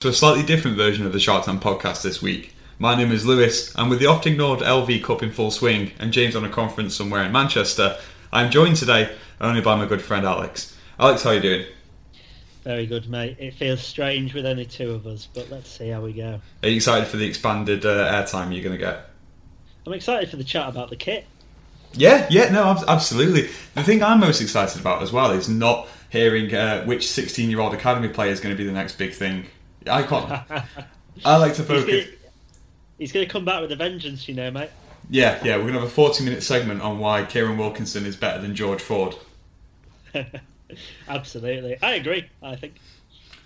to a slightly different version of the Shark Tank podcast this week. My name is Lewis, and with the oft ignored LV Cup in full swing and James on a conference somewhere in Manchester, I'm joined today only by my good friend Alex. Alex, how are you doing? Very good, mate. It feels strange with only two of us, but let's see how we go. Are you excited for the expanded uh, airtime you're going to get? I'm excited for the chat about the kit. Yeah, yeah, no, absolutely. The thing I'm most excited about as well is not hearing uh, which 16 year old academy player is going to be the next big thing I can't. I like to focus. He's going to come back with a vengeance, you know, mate. Yeah, yeah. We're going to have a 40 minute segment on why Kieran Wilkinson is better than George Ford. Absolutely. I agree, I think.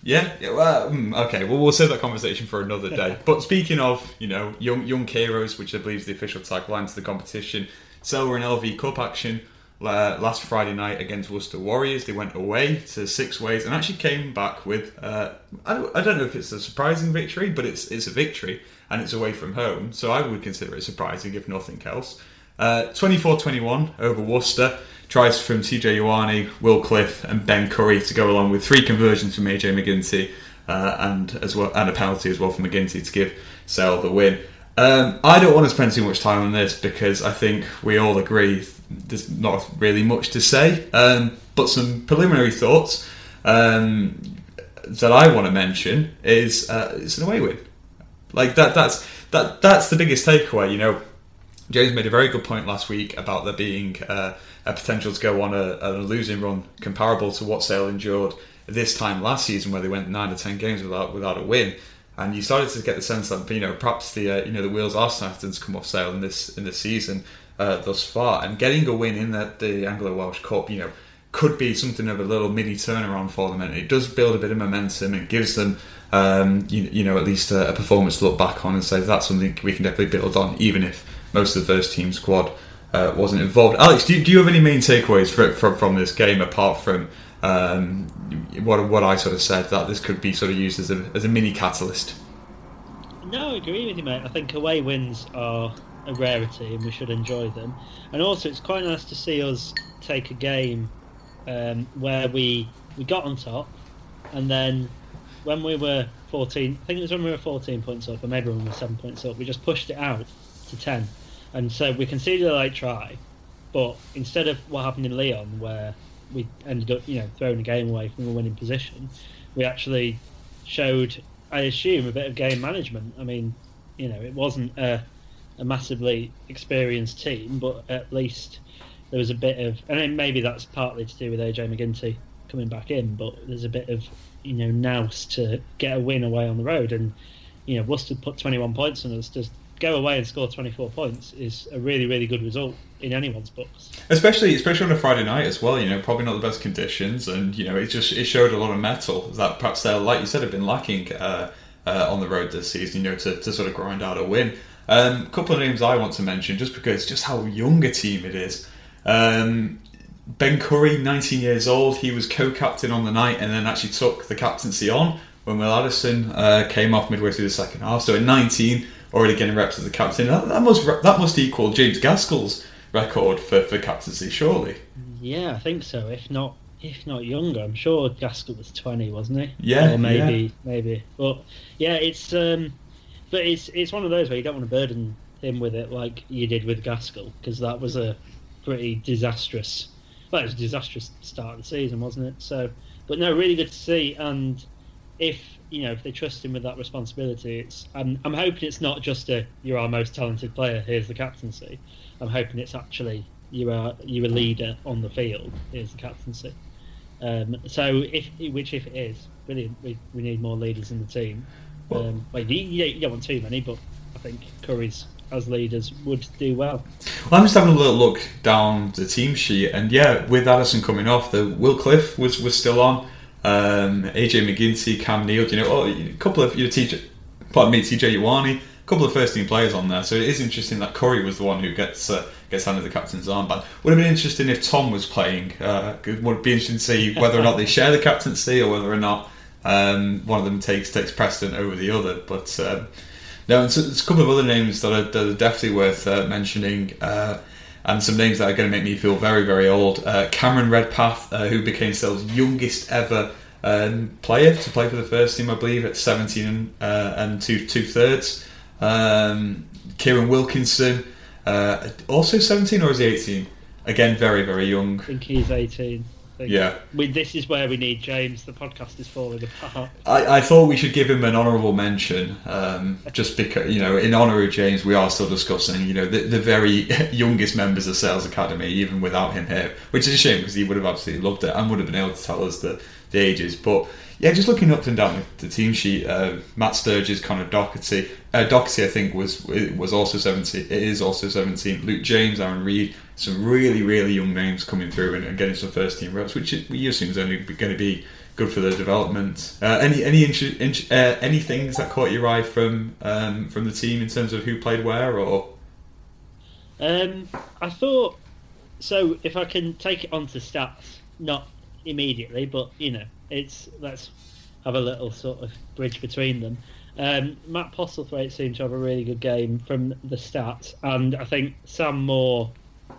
Yeah, yeah well, hmm, okay. Well, we'll save that conversation for another day. but speaking of, you know, young young heroes, which I believe is the official tagline to the competition, Sale in LV Cup action uh, last Friday night against Worcester Warriors. They went away to Sixways and actually came back with uh, I, don't, I don't know if it's a surprising victory, but it's it's a victory and it's away from home, so I would consider it surprising if nothing else. Uh, 24-21 over Worcester. Tries from TJ Ioane, Will Cliff, and Ben Curry to go along with three conversions from AJ McGinty uh, and as well and a penalty as well from McGinty to give Sale the win. Um, I don't want to spend too much time on this because I think we all agree there's not really much to say. Um, but some preliminary thoughts um, that I want to mention is uh, it's an away win. Like that. That's that. That's the biggest takeaway. You know, James made a very good point last week about there being uh, a potential to go on a, a, losing run comparable to what Sale endured this time last season, where they went nine or ten games without without a win. And you started to get the sense that you know perhaps the uh, you know the wheels are starting to come off Sale in this in this season uh, thus far. And getting a win in that the Anglo Welsh Cup, you know, could be something of a little mini turnaround for them, and it does build a bit of momentum and gives them, um, you, you, know, at least a, a, performance to look back on and say that's something we can definitely build on, even if most of the first team squad uh, wasn't involved. Alex, do you, do you have any main takeaways for, from from this game apart from um, what what I sort of said that this could be sort of used as a as a mini catalyst? No, I agree with you, mate. I think away wins are a rarity and we should enjoy them. And also, it's quite nice to see us take a game um, where we we got on top, and then when we were 14, I think it was when we were 14 points up, or maybe when we were seven points up, we just pushed it out to 10, and so we conceded a late try, but instead of what happened in Lyon, where we ended up, you know, throwing the game away from a winning position, we actually showed, I assume, a bit of game management. I mean, you know, it wasn't a a massively experienced team, but at least there was a bit of, and maybe that's partly to do with AJ McGinty coming back in, but there's a bit of you know nous to get a win away on the road, and you know Worcester put 21 points on us. Just go away and score 24 points is a really really good result in anyone's books. Especially especially on a Friday night as well. You know, probably not the best conditions, and you know it just it showed a lot of metal that perhaps they like you said have been lacking. Uh, uh, on the road this season, you know, to, to sort of grind out a win. A um, couple of names I want to mention, just because just how young a team it is. Um, ben Curry, 19 years old, he was co-captain on the night, and then actually took the captaincy on when Will Addison uh, came off midway through the second half. So at 19, already getting reps as the captain. That, that must that must equal James Gaskell's record for, for captaincy, surely. Yeah, I think so. If not, if not younger, I'm sure Gaskell was 20, wasn't he? Yeah, or maybe, yeah. maybe. But yeah, it's. Um, but it's it's one of those where you don't want to burden him with it like you did with Gaskell because that was a pretty disastrous. Well, it was a disastrous start of the season, wasn't it? So, but no, really good to see. And if you know if they trust him with that responsibility, it's I'm I'm hoping it's not just a you're our most talented player. Here's the captaincy. I'm hoping it's actually you are you're a leader on the field. Here's the captaincy. Um, so if which if it is brilliant, we, we need more leaders in the team. Um, you, you, don't want too many, but I think Curry's as leaders would do well. Well, I'm just having a little look down the team sheet, and yeah, with Addison coming off, the Will Cliff was was still on. Um, AJ McGinty, Cam Neild, you know, oh, a couple of you know, TJ, pardon me, TJ Ioane, a couple of first team players on there. So it is interesting that Curry was the one who gets uh, gets handed the captain's armband. Would have been interesting if Tom was playing. Uh, would be interesting to see whether or not they share the captaincy or whether or not um, one of them takes takes precedent over the other. But um, no, and so there's a couple of other names that are, that are definitely worth uh, mentioning. Uh, and some names that are going to make me feel very, very old. Uh, Cameron Redpath, uh, who became Sale's youngest ever um, player to play for the first team, I believe, at 17 uh, and two two thirds. Um, Kieran Wilkinson, uh, also 17 or is he 18? Again, very very young. I think he's 18. Yeah. We, this is where we need James. The podcast is falling apart. I, I thought we should give him an honourable mention, um, just because you know, in honour of James, we are still discussing you know the, the very youngest members of Sales Academy, even without him here, which is a shame because he would have absolutely loved it and would have been able to tell us the, the ages. But yeah, just looking up and down the, team sheet, uh, Matt Sturges, Connor Doherty, uh, Doherty, I think was was also seventeen. It is also seventeen. Luke James, Arron Reed, some really really young names coming through and, and getting some first team reps, which we assume is only going to be good for their development. Uh, any any int- uh, any things that caught your eye from um, from the team in terms of who played where or Um, I thought so. If I can take it onto stats, not immediately, but you know, it's let's have a little sort of bridge between them. Um, Matt Postlethwaite seemed to have a really good game from the stats, and I think Sam Moore.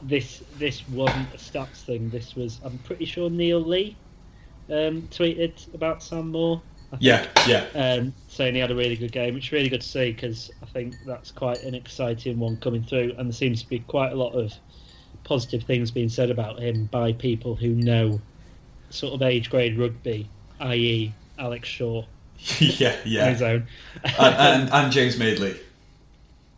This this wasn't a stats thing. This was I'm pretty sure Neil Lee um, tweeted about Sam Moore. Yeah yeah um, saying he had a really good game, which is really good to see because I think that's quite an exciting one coming through, and there seems to be quite a lot of positive things being said about him by people who know sort of age grade rugby, i.e., Alex Shaw yeah on yeah his own. and, and, and James Madeley,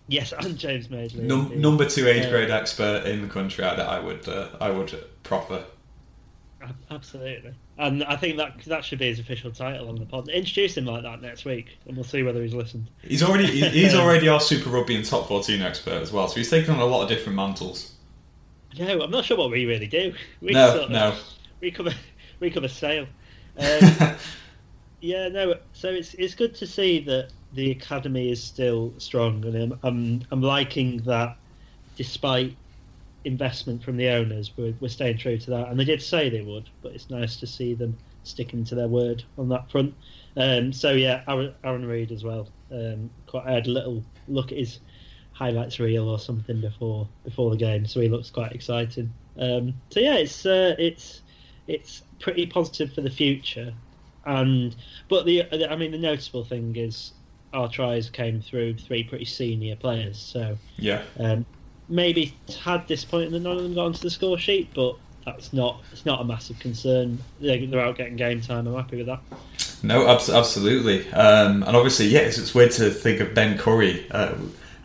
yes, and James Madeley. num- number two age grade expert in the country. I, I would uh, I would proffer. Absolutely, and I think that that should be his official title on the pod. Introduce him like that next week, and we'll see whether he's listened. He's already he's already our Super Rugby and Top 14 expert as well, so he's taken on a lot of different mantles. No, I'm not sure what we really do. We No, sort of- no. we cover we cover sale. Um, yeah, no. So it's it's good to see that the academy is still strong, and I'm I'm, I'm liking that, despite investment from the owners, we're, we're staying true to that. And they did say they would, but it's nice to see them sticking to their word on that front. Um, so yeah, Aaron, Arron Reed as well. Um, quite, I had a little look at his highlights reel or something before before the game, so he looks quite exciting. Um, so yeah, it's uh, it's it's pretty positive for the future. And but the I mean the noticeable thing is our tries came through three pretty senior players, so Yeah. um, maybe tad disappointing that none of them got onto the score sheet, but that's not it's not a massive concern. They're, they're out getting game time. I'm happy with that. No, abs- absolutely. Um, and obviously, yes, it's weird to think of Ben Curry uh,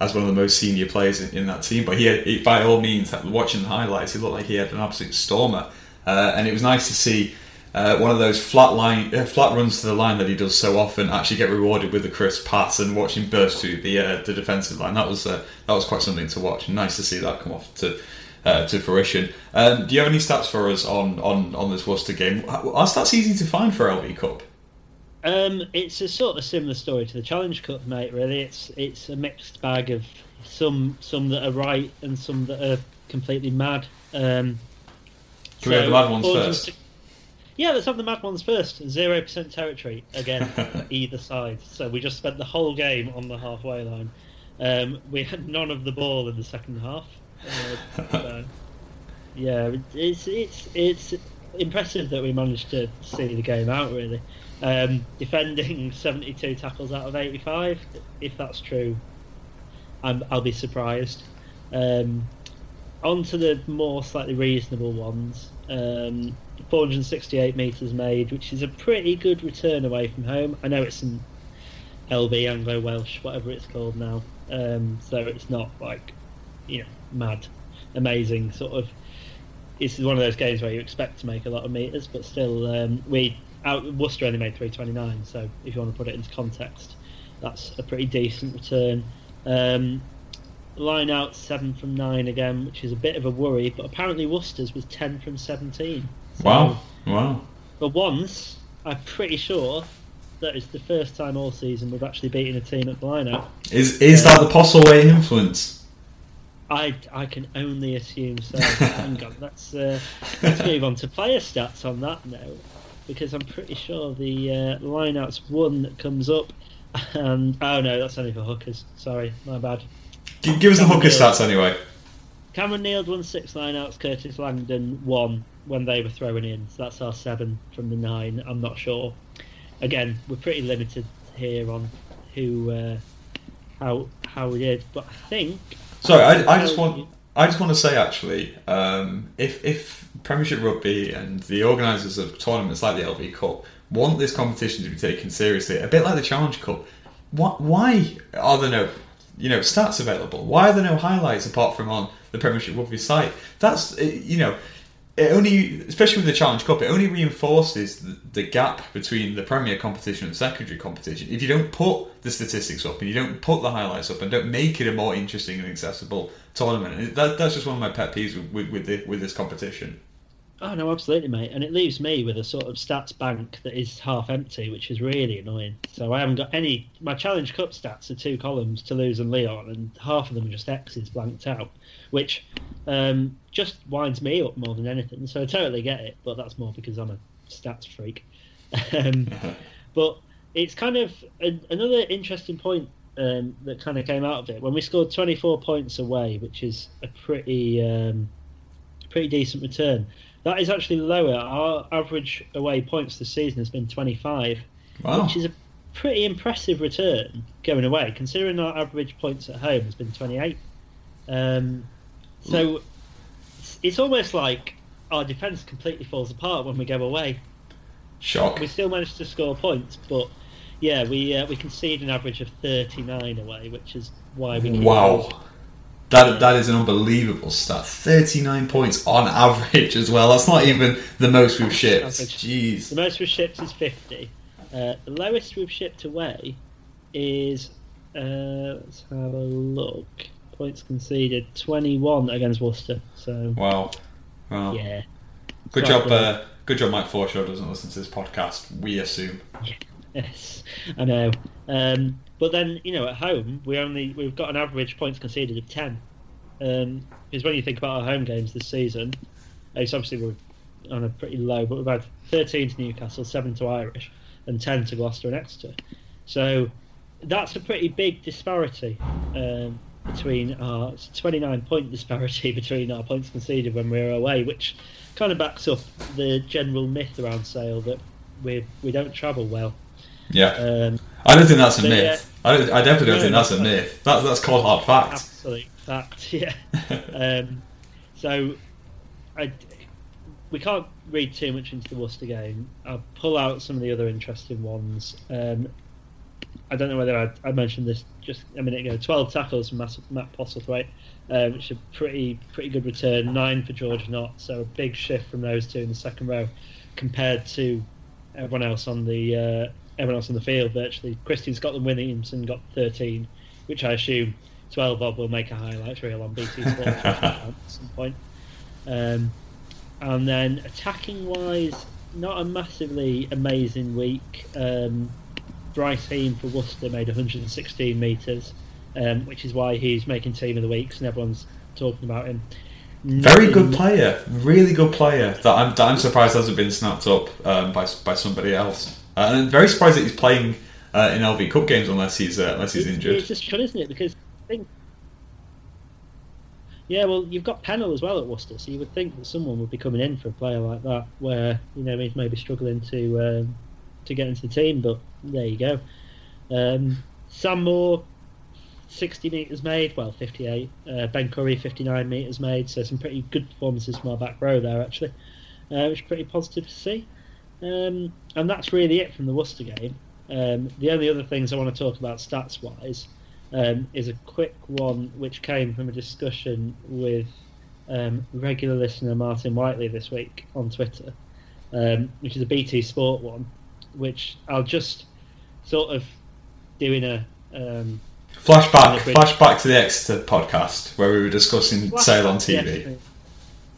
as one of the most senior players in, in that team. But he, had, he, by all means, watching the highlights, he looked like he had an absolute stormer. Uh, and it was nice to see uh, one of those flat line, uh, flat runs to the line that he does so often actually get rewarded with a crisp pass and watch him burst through the uh, the defensive line. That was uh, that was quite something to watch. Nice to see that come off to. Uh, to fruition. Um, do you have any stats for us on, on, on this Worcester game? Are stats easy to find for LV Cup? Um, it's a sort of similar story to the Challenge Cup, mate. Really, it's it's a mixed bag of some some that are right and some that are completely mad. Um, Can we have the mad ones 460 first? Yeah, let's have the mad ones first. Zero percent territory again either side. So we just spent the whole game on the halfway line. Um, we had none of the ball in the second half. Uh, so, yeah, it's it's it's impressive that we managed to see the game out. Really, um, defending seventy-two tackles out of eighty-five. If that's true, I'm, I'll be surprised. Um, on to the more slightly reasonable ones. Um, 468 metres made, which is a pretty good return away from home. I know it's an LV Anglo Welsh, whatever it's called now. Um, so it's not like, you know, mad, amazing sort of. It's one of those games where you expect to make a lot of meters, but still, um, we out Worcester only made 329. So if you want to put it into context, that's a pretty decent return. Um, line out seven from nine again, which is a bit of a worry. But apparently Worcester's was ten from seventeen. So Wow, wow. For once, I'm pretty sure that is the first time all season we've actually beaten a team at the line out. Is is that the Postlethwaite influence? I I can only assume so. Hang on, let's uh, let's move on to player stats on that note, because I'm pretty sure the uh, lineouts one that comes up, and oh no, that's only for hookers. Sorry, my bad. Give, give us the hooker stats anyway. Cameron Neild won six lineouts, Curtis Langdon one, when they were throwing in. So that's our seven from the nine. I'm not sure. Again, we're pretty limited here on who uh, how how we did, but I think. Sorry, I, I just want I just want to say actually, um, if if Premiership Rugby and the organisers of tournaments like the LV Cup want this competition to be taken seriously, a bit like the Challenge Cup, what, why are there no you know stats available? Why are there no highlights apart from on the Premiership Rugby site? That's uh, you know it only, especially with the Challenge Cup, it only reinforces the, the, gap between the Premier competition and secondary competition. If you don't put the statistics up and you don't put the highlights up and don't make it a more interesting and accessible tournament, that, that's just one of my pet peeves with, with, with, this competition. Oh no, absolutely, mate. And it leaves me with a sort of stats bank that is half empty, which is really annoying. So I haven't got any. My Challenge Cup stats are two columns: Toulouse and Lyon, and half of them are just X's blanked out, which um, just winds me up more than anything. So I totally get it, but that's more because I'm a stats freak. um, but it's kind of a, another interesting point um, that kind of came out of it when we scored 24 points away, which is a pretty um, pretty decent return. That is actually lower. Our average away points this season has been 25, wow. which is a pretty impressive return going away, considering our average points at home has been 28. Um, so it's, it's almost like our defence completely falls apart when we go away. Shock. We still managed to score points, but yeah, we uh, we concede an average of 39 away, which is why we. Wow. That, that is an unbelievable stat. 39 points on average as well. That's not even the most we've shipped. Jeez. The most we've shipped is 50. Uh, the lowest we've shipped away is. Uh, let's have a look. Points conceded 21 against Worcester. So. Wow. Wow. Yeah. Good job. Uh, good job. Mike Forshaw doesn't listen to this podcast. We assume. Yes, I know. Um, but then, you know, at home we only we've got an average points conceded of ten. Um, because when you think about our home games this season, it's obviously we're on a pretty low, but we've had 13 to Newcastle, seven to Irish, and 10 to Gloucester and Exeter. So that's a pretty big disparity um, between our 29 point disparity between our points conceded when we're away, which kind of backs up the general myth around Sale that we we don't travel well. Yeah. Um, I don't think that's a myth. I, don't, I definitely don't think that's a myth. That, that's called hard fact. Absolute fact, yeah. um, so, I, we can't read too much into the Worcester game. I'll pull out some of the other interesting ones. Um, I don't know whether I, I, mentioned this just a minute ago. Twelve tackles from Matt Postlethwaite, um, which is a pretty pretty good return. Nine for George Nott, so a big shift from those two in the second row compared to everyone else on the uh, everyone else on the field virtually. Christian Scotland Williamson got 13, which I assume 12 of will make a highlights reel on BT Sports at some point. Um, and then attacking wise, not a massively amazing week. Um, Bryce Heem for Worcester made 116 metres, um, which is why he's making team of the week, and everyone's talking about him. Very good player, really good player. That I'm, that I'm surprised hasn't been snapped up um, by by somebody else. Uh, and I'm very surprised that he's playing uh, in LV Cup games unless he's uh, unless he's injured. It's just fun, isn't it? Because I think, yeah, well, you've got Pennell as well at Worcester, so you would think that someone would be coming in for a player like that, where you know he's maybe struggling to um, to get into the team. But there you go. Um, Sam Moore, 60 metres made, well, 58. Uh, ben Curry, 59 metres made. So some pretty good performances from our back row there, actually, uh, which is pretty positive to see. Um, and that's really it from the Worcester game. Um, the only other things I want to talk about stats wise um, is a quick one which came from a discussion with um, regular listener Martin Whiteley this week on Twitter, um, which is a BT Sport one, which I'll just sort of do in a. Um, flashback, flashback to the Exeter podcast where we were discussing flashback, Sale on TV. Yes,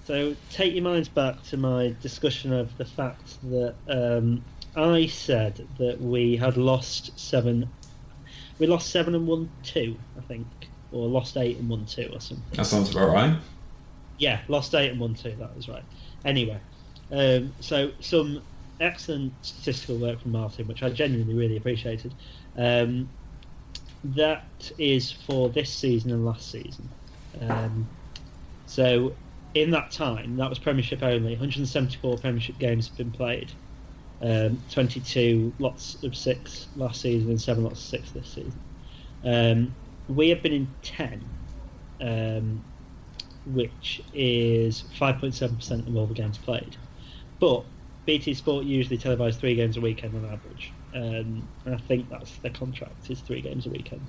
so take your minds back to my discussion of the fact that um, I said that we had lost seven. We lost seven and won two, I think, or lost eight and won two, or something. That sounds about right. Yeah, lost eight and won two. That was right. Anyway, um, so some excellent statistical work from Martin, which I genuinely really appreciated. Um, that is for this season and last season. Um, so in that time, that was Premiership only. 174 Premiership games have been played. Um, 22 lots of six last season and seven lots of six this season. Um, we have been in 10, um, which is 5.7% of all the games played. But BT Sport usually televise three games a weekend on average. Um, and I think that's their contract is three games a weekend,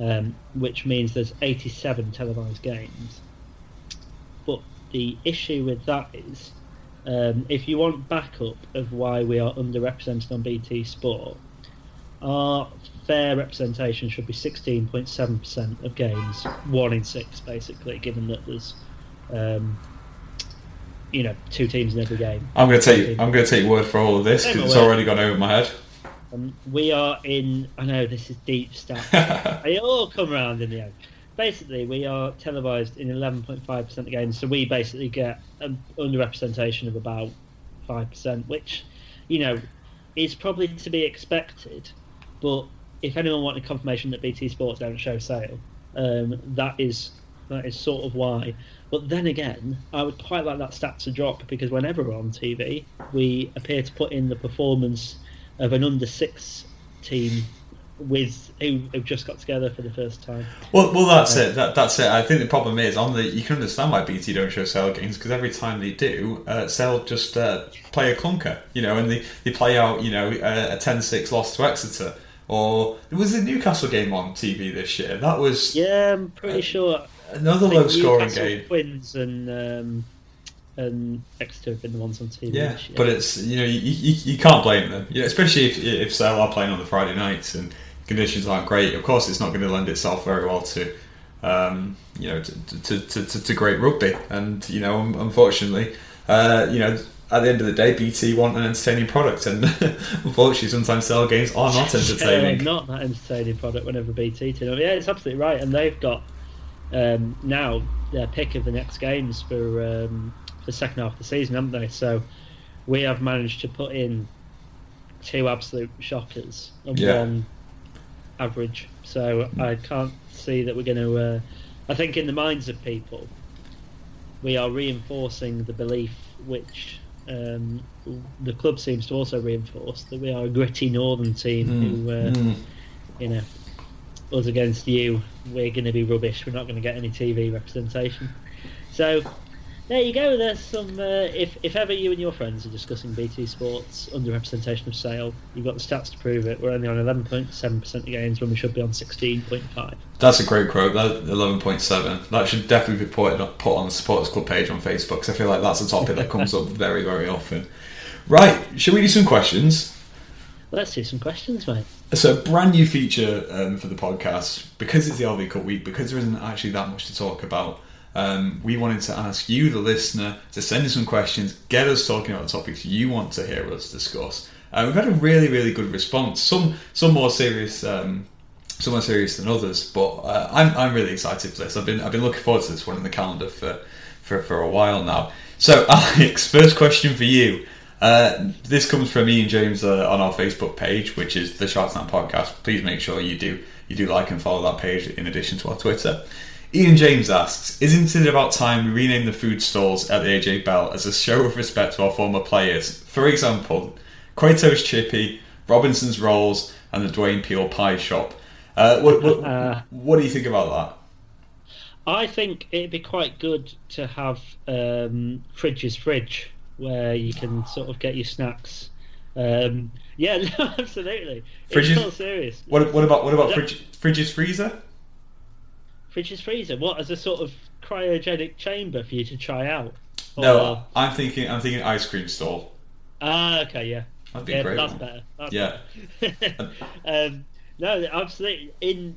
um, which means there's 87 televised games. But the issue with that is, um, if you want backup of why we are underrepresented on BT Sport, our fair representation should be 16.7% of games, one in six, basically, given that there's, um, you know, two teams in every game. I'm going to take I'm going to take word for all of this because it's already gone over my head. Um, we are in. I know this is deep stuff. they all come around in the end. Basically, we are televised in 11.5% of games, so we basically get an underrepresentation of about 5%, which, you know, is probably to be expected. But if anyone wanted confirmation that BT Sports don't show sale, um, that is that is sort of why. But then again, I would quite like that stat to drop because whenever we're on TV, we appear to put in the performance of an under six team with who have just got together for the first time. Well, well, that's uh, it. That, that's it. I think the problem is on the. You can understand why BT don't show Sale games because every time they do, uh, Sale just uh, play a clunker, you know, and they, they play out, you know, a, a 10-6 loss to Exeter. Or it was the Newcastle game on TV this year? That was yeah, I'm pretty sure another low scoring game. Twins and um, and Exeter have been the ones on TV. Yeah, but it's you know you, you, you can't blame them, you know, especially if if Sale are playing on the Friday nights and conditions aren't great. Of course, it's not going to lend itself very well to um, you know to, to, to, to, to great rugby, and you know unfortunately, uh, you know. At the end of the day, BT want an entertaining product, and unfortunately, sometimes Sale games are not entertaining. Yeah, not that entertaining product whenever BT turn up. Yeah, it's absolutely right, and they've got um, now their pick of the next games for um, the second half of the season, haven't they? So we have managed to put in two absolute shockers and yeah. one average. So I can't see that we're going to. Uh, I think in the minds of people, we are reinforcing the belief which um, the club seems to also reinforce that we are a gritty northern team mm. who, uh, mm. you know, us against you, we're going to be rubbish. We're not going to get any TV representation. So there you go. There's some. Uh, if if ever you and your friends are discussing BT Sports underrepresentation of sale, you've got the stats to prove it. We're only on 11.7 percent of games when we should be on 16.5. That's a great quote. That 11.7. That should definitely be put put on the Supporters Club page on Facebook because I feel like that's a topic that comes up very very often. Right, shall we do some questions? Let's do some questions, mate. So, brand new feature um, for the podcast because it's the LV Cup week. Because there isn't actually that much to talk about um, we wanted to ask you, the listener, to send us some questions, get us talking about the topics you want to hear us discuss. Uh, we've had a really, really good response. Some, some more serious, um, some more serious than others. But uh, I'm, I'm really excited for this. I've been, I've been looking forward to this one in the calendar for, for, for a while now. So, Alex, first question for you. Uh, this comes from Ian James uh, on our Facebook page, which is the Sharks Podcast. Please make sure you do you do like and follow that page in addition to our Twitter. Ian James asks, Isn't it about time we rename the food stalls at the AJ Bell as a show of respect to our former players? For example, Cueto's Chippy, Robinson's Rolls, and the Dwayne Peel Pie Shop. Uh, what, what, uh, what, do you think about that? I think it'd be quite good to have um, Fridge's Fridge, where you can sort of get your snacks. Um, yeah, no, absolutely. Fridge's, it's serious. What, what about what about Fridge, Fridge's Freezer? Fridge's freezer. What as a sort of cryogenic chamber for you to try out? Or... No, I'm thinking. I'm thinking ice cream stall. Ah, okay, yeah. That'd be yeah, great. That's one. better. That's yeah. Better. um, no, absolutely. In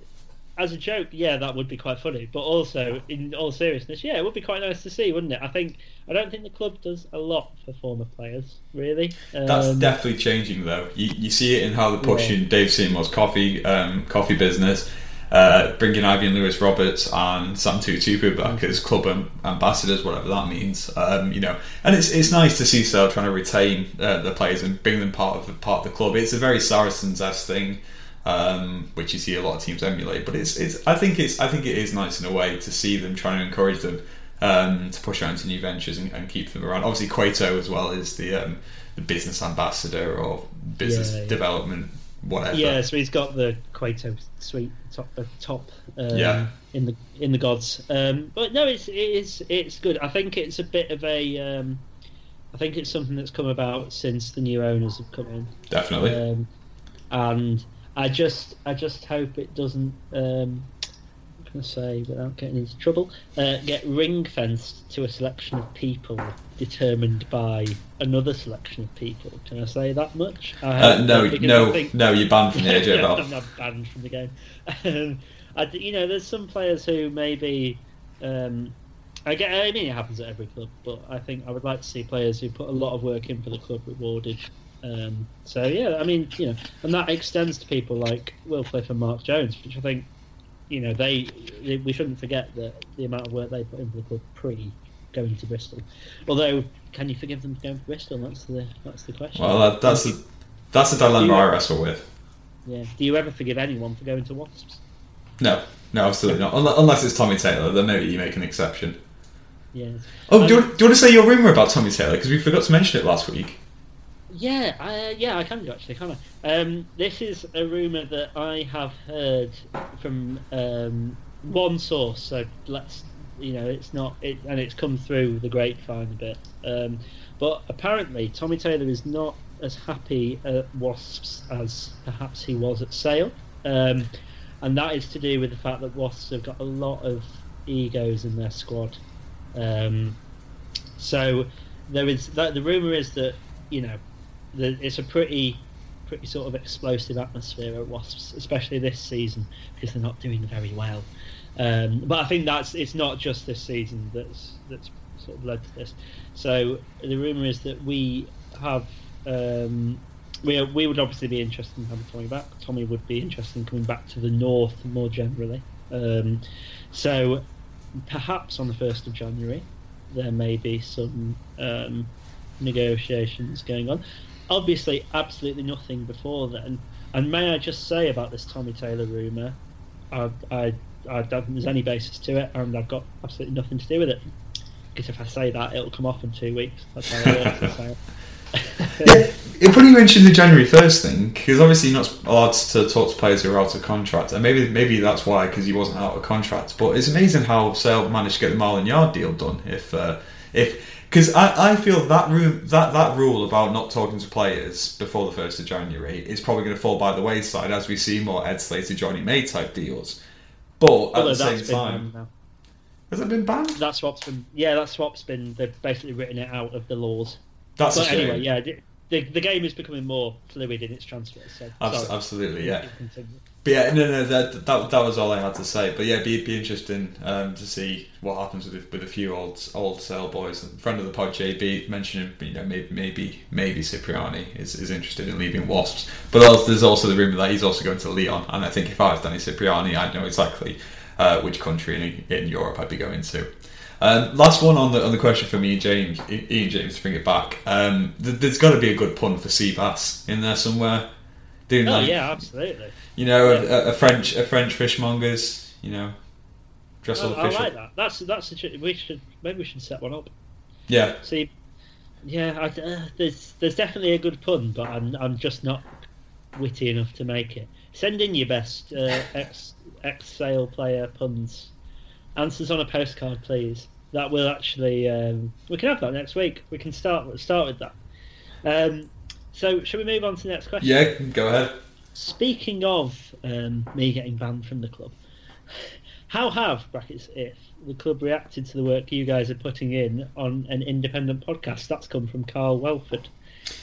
as a joke, yeah, that would be quite funny. But also, in all seriousness, yeah, it would be quite nice to see, wouldn't it? I think I don't think the club does a lot for former players, really. Um, That's definitely changing, though. You, you see it in how they're pushing yeah. Dave Seymour's coffee um, coffee business uh, bringing Ivy and Lewis Roberts and Sam Tuitupou back as club ambassadors, whatever that means. Um, you know, and it's it's nice to see Sale trying to retain uh, the players and bring them part of the part of the club. It's a very Saracens as thing, um, which you see a lot of teams emulate. But it's it's I think it's I think it is nice in a way to see them trying to encourage them um, to push out into new ventures and, and, keep them around. Obviously, Cueto as well is the um, the business ambassador or business Yeah, yeah. development whatever. Yeah, so he's got the Cueto suite top, uh, top um, Yeah. in the in the gods. Um, but no, it's it's it's good. I think it's a bit of a. Um, I think it's something that's come about since the new owners have come in. Definitely. um, and I just I just hope it doesn't. Um, what can I say without getting into trouble? Uh, get ring fenced to a selection of people determined by another selection of people. Can I say that much? Uh, no, no, think- no, you're banned from the AJ I'm not banned from the game. Um, I you know, there's some players who maybe. Um, I get. I mean, it happens at every club, but I think I would like to see players who put a lot of work in for the club rewarded. Um, so yeah, I mean, you know, and that extends to people like Will Cliff and Mark Jones, which I think, you know, they, they we shouldn't forget that the amount of work they put in for the club pre going to Bristol. Although, can you forgive them for going to Bristol? That's the that's the question. Well, that, that's a, that's a dilemma I wrestle with. yeah. Do you ever forgive anyone for going to Wasps? No, no, absolutely not. Unless it's Tommy Taylor, then maybe you make an exception. Yeah. Oh, do, you, Um, want- do you want to say your rumour about Tommy Taylor? Because we forgot to mention it last week. Yeah, I, yeah, I can do actually, can't I? Um, this is a rumor that I have heard from um, one source. So let's, you know, it's not, it, and it's come through the grapevine a bit. Um, but apparently, Tommy Taylor is not as happy at Wasps as perhaps he was at Sale, um, and that is to do with the fact that Wasps have got a lot of egos in their squad. Um, so there is that. The rumor is that you know the, it's a pretty pretty sort of explosive atmosphere at Wasps, especially this season because they're not doing very well. Um, but I think that's it's not just this season that's that's sort of led to this. So the rumor is that we have um, we we would obviously be interested in having Tommy back. Tommy would be interested in coming back to the north more generally. Um, so perhaps on the first of January there may be some um, negotiations going on. Obviously, absolutely nothing before then. And may I just say about this Tommy Taylor rumor, I, I, I don't think there's any basis to it, and I've got absolutely nothing to do with it. Because if I say that, it'll come off in two weeks. That's how it works. so. Yeah, it you mentioned the January first thing because obviously you're not allowed to talk to players who are out of contract, and maybe maybe that's why because he wasn't out of contract. But it's amazing how Sale managed to get the Marland Yarde deal done. If uh, if because I, I feel that room that that rule about not talking to players before the first of January is probably going to fall by the wayside as we see more Ed Slater, Jonny May type deals. But at Although the same that's time, has it been banned? That swap's been yeah, that swap's been they've basically written it out of the laws. That's a But shame. anyway, yeah, the, the, the game is becoming more fluid in its transfers. So Abs- sorry. absolutely, yeah. But yeah, no, no, that, that that was all I had to say. But yeah, be be interesting um, to see what happens with with a few old old sale boys. A friend of the pod, JB, mentioning you know maybe maybe maybe Cipriani is, is interested in leaving Wasps. But there's also the rumor that he's also going to Lyon. And I think if I was Danny Cipriani, I'd know exactly uh, which country in, in Europe I'd be going to. Um, last one on the on the question for me James, Ian James, to bring it back. Um, th- there's got to be a good pun for Seabass in there somewhere. Doing Oh like, yeah, absolutely. you know, Yeah. a, a French a French fishmongers, you know, dress all I, I fish. like that. That's that's a, we should maybe we should set one up. Yeah, See, yeah, I, uh, there's there's definitely a good pun, but I'm I'm just not witty enough to make it. Send in your best uh, ex ex sale player puns. Answers on a postcard, please. That will actually um, we can have that next week. We can start start with that. Um, so, shall we move on to the next question? yeah, go ahead. Speaking of um, me getting banned from the club, how have brackets if the club reacted to the work you guys are putting in on an independent podcast? That's come from Carl Welford.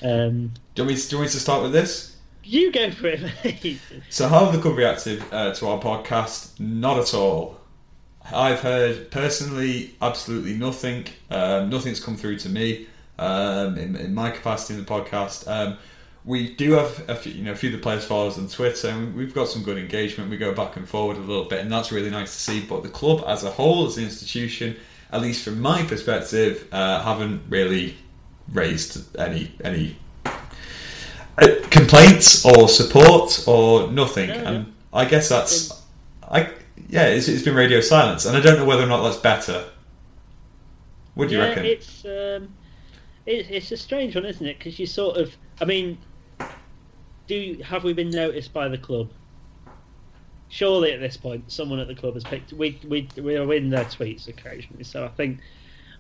Um, Do you, want me to, do you want me to start with this? you go for it, mate. So, how have the club reacted uh, to our podcast? Not at all. I've heard personally absolutely nothing. Um, nothing's come through to me um, in, in my capacity in the podcast. Um, we do have a few, you know, a few of the players follow us on Twitter, and we've got some good engagement. We go back and forward a little bit, and that's really nice to see. But the club as a whole, as an institution, at least from my perspective, uh, haven't really raised any any uh, complaints or support or nothing. No, and I guess that's I yeah, it's, it's been radio silence, and I don't know whether or not that's better. What do you yeah, reckon? it's um, it, it's a strange one, isn't it? Because you sort of, I mean, do you, have we been noticed by the club? Surely at this point, someone at the club has picked. We we we are in their tweets occasionally, so I think.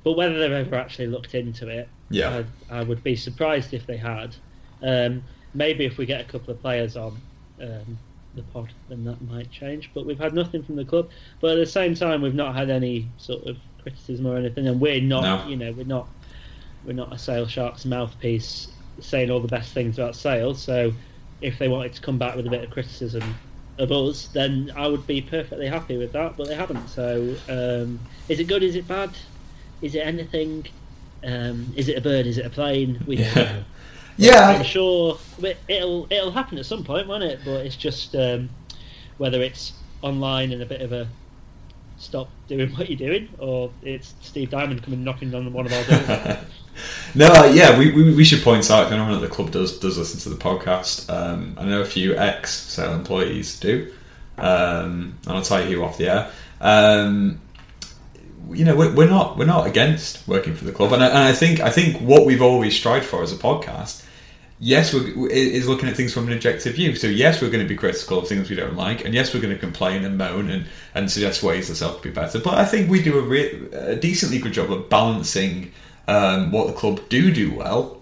But whether they've ever actually looked into it, Yeah. I, I would be surprised if they had. Um, maybe if we get a couple of players on um, the pod, then that might change. But we've had nothing from the club. But at the same time, we've not had any sort of criticism or anything, and we're not. No. You know, we're not. We're not a Sale Sharks mouthpiece saying all the best things about sales. So if they wanted to come back with a bit of criticism of us, then I would be perfectly happy with that. But they haven't. So um, is it good? Is it bad? Is it anything? Um, is it a bird? Is it a plane? We Yeah. yeah, I'm sure it'll it'll happen at some point, won't it? But it's just um, whether it's online and a bit of a stop doing what you're doing, or it's Steve Diamond coming knocking on one of our doors. no, uh, yeah, we, we, we should point out if anyone at the club does does listen to the podcast. Um, I know a few ex sale employees do, um, and I'll tell you off the air. Um, you know, we're, we're not we're not against working for the club, and I, and I think I think what we've always strived for as a podcast. Yes, we're, is looking at things from an objective view. So yes, we're going to be critical of things we don't like, and yes, we're going to complain and moan and, and suggest ways that self could be better. But I think we do a, re- a decently good job of balancing um, what the club do do well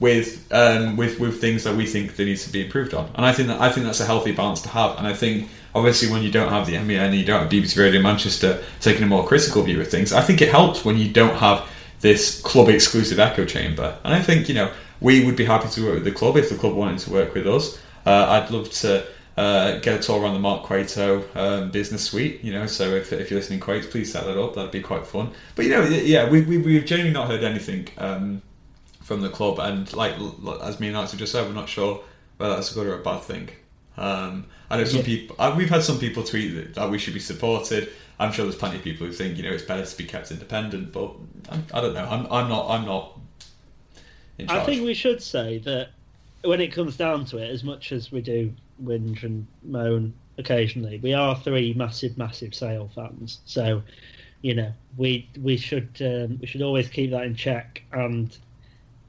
with um, with with things that we think there needs to be improved on. And I think that I think that's a healthy balance to have. And I think obviously when you don't have the MEN and you don't have BBC Radio Manchester taking a more critical view of things, I think it helps when you don't have this club exclusive echo chamber. And I think you know we would be happy to work with the club if the club wanted to work with us. Uh, I'd love to. Uh, get a tour around the Mark Cueto um, business suite, you know. So if, if you're listening, Quates, please set that up. That'd be quite fun. But you know, yeah, we, we we've genuinely not heard anything um, from the club, and like as me and Alex have just said, we're not sure whether that's a good or a bad thing. Um, I know some Yeah. people. Uh, we've had some people tweet that, that we should be supported. I'm sure there's plenty of people who think you know it's better to be kept independent, but I'm, I don't know. I'm, I'm not. I'm not. I think we should say that when it comes down to it, as much as we do whinge and moan occasionally, we are three massive, massive Sale fans. So, you know, we we should um, we should always keep that in check. And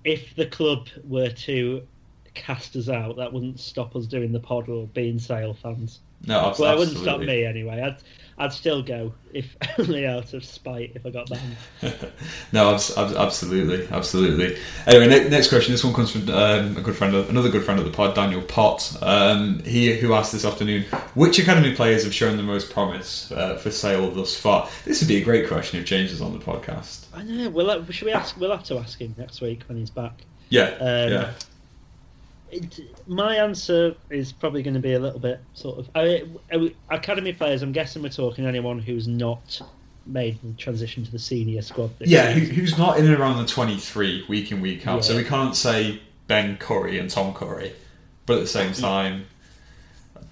if the club were to cast us out, that wouldn't stop us doing the pod or being Sale fans. no, Well, it wouldn't stop me anyway. I'd I'd still go if only out of spite if I got banned. no, abs- abs- absolutely, absolutely. Anyway, ne- next question. This one comes from um, a good friend, of, another good friend of the pod, Daniel Pott. Um, he who asked this afternoon, which academy players have shown the most promise uh, for sale thus far? This would be a great question if James was on the podcast. I know. We'll should we ask? We'll have to ask him next week when he's back. Yeah, Um, yeah, It, my answer is probably going to be a little bit sort of I, I- academy players. I'm guessing we're talking anyone who's not made the transition to the senior squad. Yeah. year. Who, who's not in and around the twenty-three week in week out? So we can't say Ben Curry and Tom Curry, but at the same time,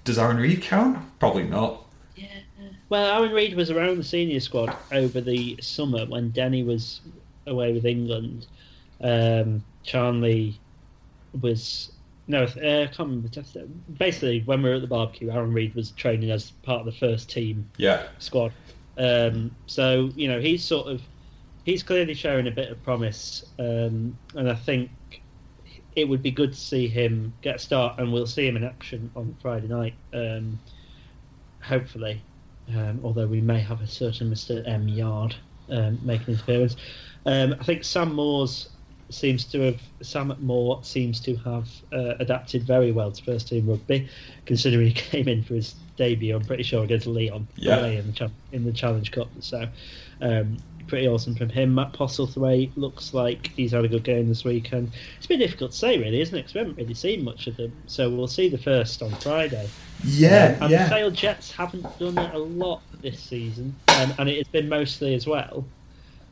does Arron Reed count? Probably not. Yeah. Well, Arron Reed was around the senior squad over the summer when Denny was away with England. Um, Charnley was no, uh, I can't remember. Just, uh, Basically, when we were at the barbecue, Arron Reed was training as part of the first team Yeah, squad. Um, so you know he's sort of he's clearly showing a bit of promise, um, and I think it would be good to see him get a start, and we'll see him in action on Friday night, um, hopefully. Um, although we may have a certain Mr. M Yarde um, making his appearance. Um, I think Sam Moore's seems to have Sam Moore seems to have uh, adapted very well to first team rugby, considering he came in for his debut. I'm pretty sure against Lyon Yeah. in the in the Challenge Cup. So um, pretty awesome from him. Matt Postlethwaite looks like he's had a good game this weekend. It's been difficult to say, really, isn't it? Because we haven't really seen much of them. So we'll see the first on Friday. yeah, Um, and yeah. the Sale Jets haven't done it a lot this season, um, and it has been mostly as well.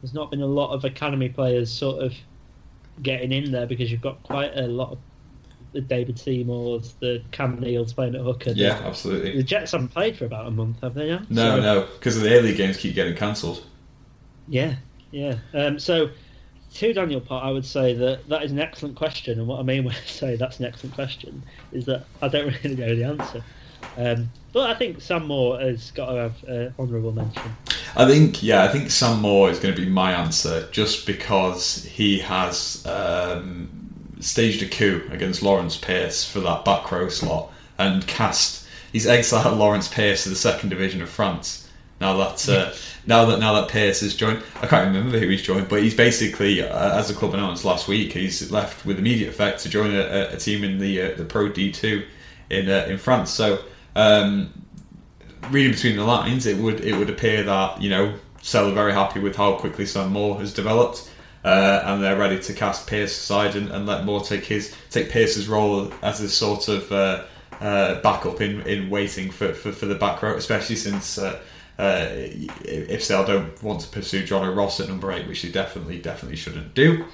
There's not been a lot of academy players sort of getting in there because you've got quite a lot of the David Seymours, the Cam Neild's playing at hooker. The- Yeah, The, absolutely. Jets haven't played for about a month, have they? Now? No, So- no, because the League games keep getting cancelled. Yeah, yeah. Um, so, to Daniel Pot, I would say that that is an excellent question, and what I mean when I say that's an excellent question is that I don't really know the answer. Um, but I think Sam Moore has got to have uh, honourable mention. I think yeah, I think Sam Moore is going to be my answer just because he has um, staged a coup against Lawrence Pearce for that back row slot and cast. He's exiled Lawrence Pearce to the second division of France. Now that uh, now that now that Pearce has joined, I can't remember who he's joined, but he's basically, uh, as the club announced last week, he's left with immediate effect to join a, a team in the uh, the Pro D two in uh, in France. So, um, reading between the lines, it would it would appear that you know Sale are very happy with how quickly Sam Moore has developed. Uh, and they're ready to cast Pearce aside and, and, let Moore take his take Pearce's role as a sort of uh, uh, backup in, in waiting for, for, for the back row, especially since uh, uh, if Sale don't want to pursue John Ross at number eight, which they definitely definitely shouldn't do.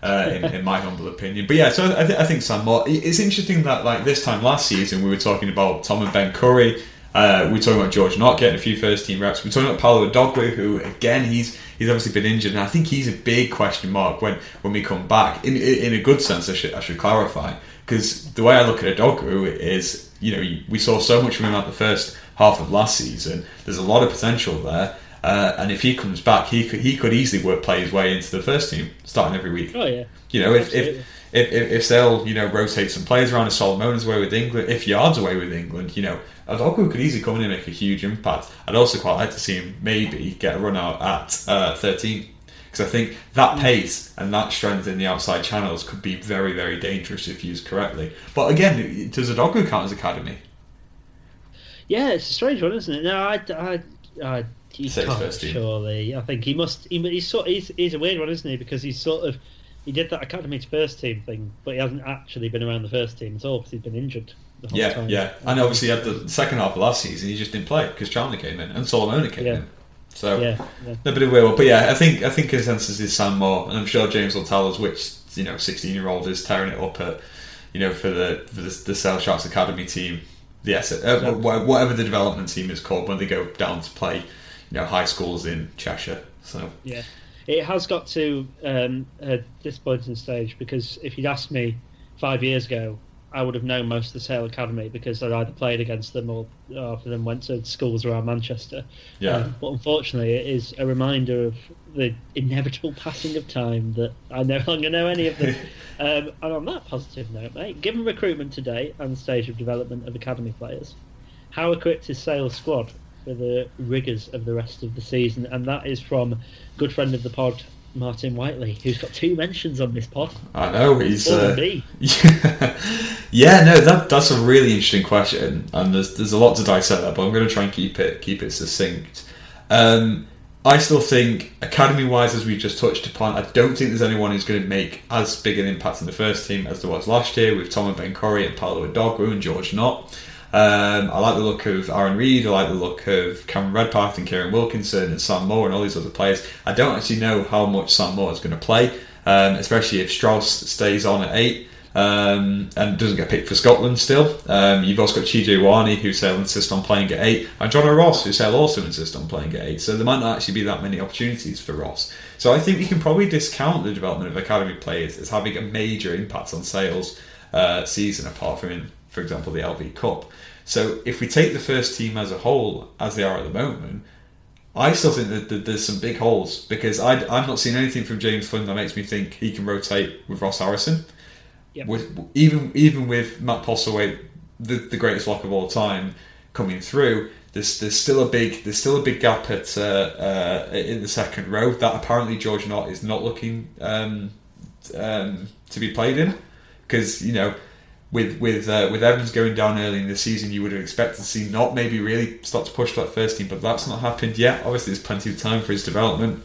Uh, in, in, my humble opinion. But yeah, so I, th- I, think Sam Moore. It's interesting that like this time last season we were talking about Tom and Ben Curry. Uh, we were talking about George Nott getting a few first team reps. We are talking about Paolo Odogwu, who again he's he's obviously been injured, and I think he's a big question mark when, when we come back. In in a good sense, I should I should clarify because the way I look at Odogwu is you know we saw so much from him at the first half of last season. There's a lot of potential there. Uh, and if he comes back, he could he could easily work play his way into the first team, starting every week. Oh yeah. You know, if, if if if, if they'll you know rotate some players around, if Solomona's away with England, if Yarde's away with England, you know, Odogwu could easily come in and make a huge impact. I'd also quite like to see him maybe get a run out at uh, 13 because I think that mm. pace and that strength in the outside channels could be very very dangerous if used correctly. But again, does Odogwu count as academy? Yeah, it's a strange one, isn't it? No, I, I, I he can't surely. I think he must. He, he's sort. He's, he's a weird one, isn't he? Because he's sort of he did that academy to first team thing, but he hasn't actually been around the first team at all because he's been injured. yeah, time. yeah, and obviously at the second half of last season he just didn't play because Chandler came in and Solomona came yeah. in. So yeah, yeah. a bit of weird, but yeah, I think I think consensus is Sam Moore, and I'm sure James will tell us which you know 16 year old is tearing it up at you know for the for the, the Sale Sharks academy team yes, uh, whatever the development team is called when they go down to play, you know, high schools in Cheshire. So yeah, it has got to um, a disappointing stage because if you'd asked me five years ago, I would have known most of the Sale Academy because I'd either played against them or after them went to schools around Manchester. Yeah. Um, but unfortunately, it is a reminder of the inevitable passing of time that I no longer know any of them. um, and on that positive note, mate, given recruitment today and the stage of development of academy players, how equipped is Sale's squad for the rigours of the rest of the season? And that is from good friend of the pod, Martin Whiteley, who's got two mentions on this pod. I know he's uh, yeah, yeah, no, that that's a really interesting question, and there's there's a lot to dissect there, but I'm going to try and keep it keep it succinct. Um, I still think academy wise, as we just touched upon, I don't think there's anyone who's going to make as big an impact in the first team as there was last year with Tom and Ben Curry and Paolo Odogwu and George Nott. Um, I like the look of Arron Reed. I like the look of Cameron Redpath and Kieran Wilkinson and Sam Moore and all these other players. I don't actually know how much Sam Moore is going to play, um, especially if Strauss stays on at eight um, and doesn't get picked for Scotland still. Um, you've also got Chidi Ioane, who say insist on playing at eight, and John Ross, who say also insist on playing at eight. So there might not actually be that many opportunities for Ross. So I think we can probably discount the development of academy players as having a major impact on Sale's uh, season, apart from for example, the LV Cup. So if we take the first team as a whole, as they are at the moment, I still think that, there's some big holes because I, I've not seen anything from James Flynn that makes me think he can rotate with Ross Harrison. Yep. With even even with Matt Postlethwaite, the, the greatest lock of all time, coming through, there's there's still a big there's still a big gap at uh, uh, in the second row that apparently George Nott is not looking um, um, to be played in because you know with with uh, with Evans going down early in the season, you would have expected to see Nott maybe really start to push that first team, but that's not happened yet. Obviously, there's plenty of time for his development,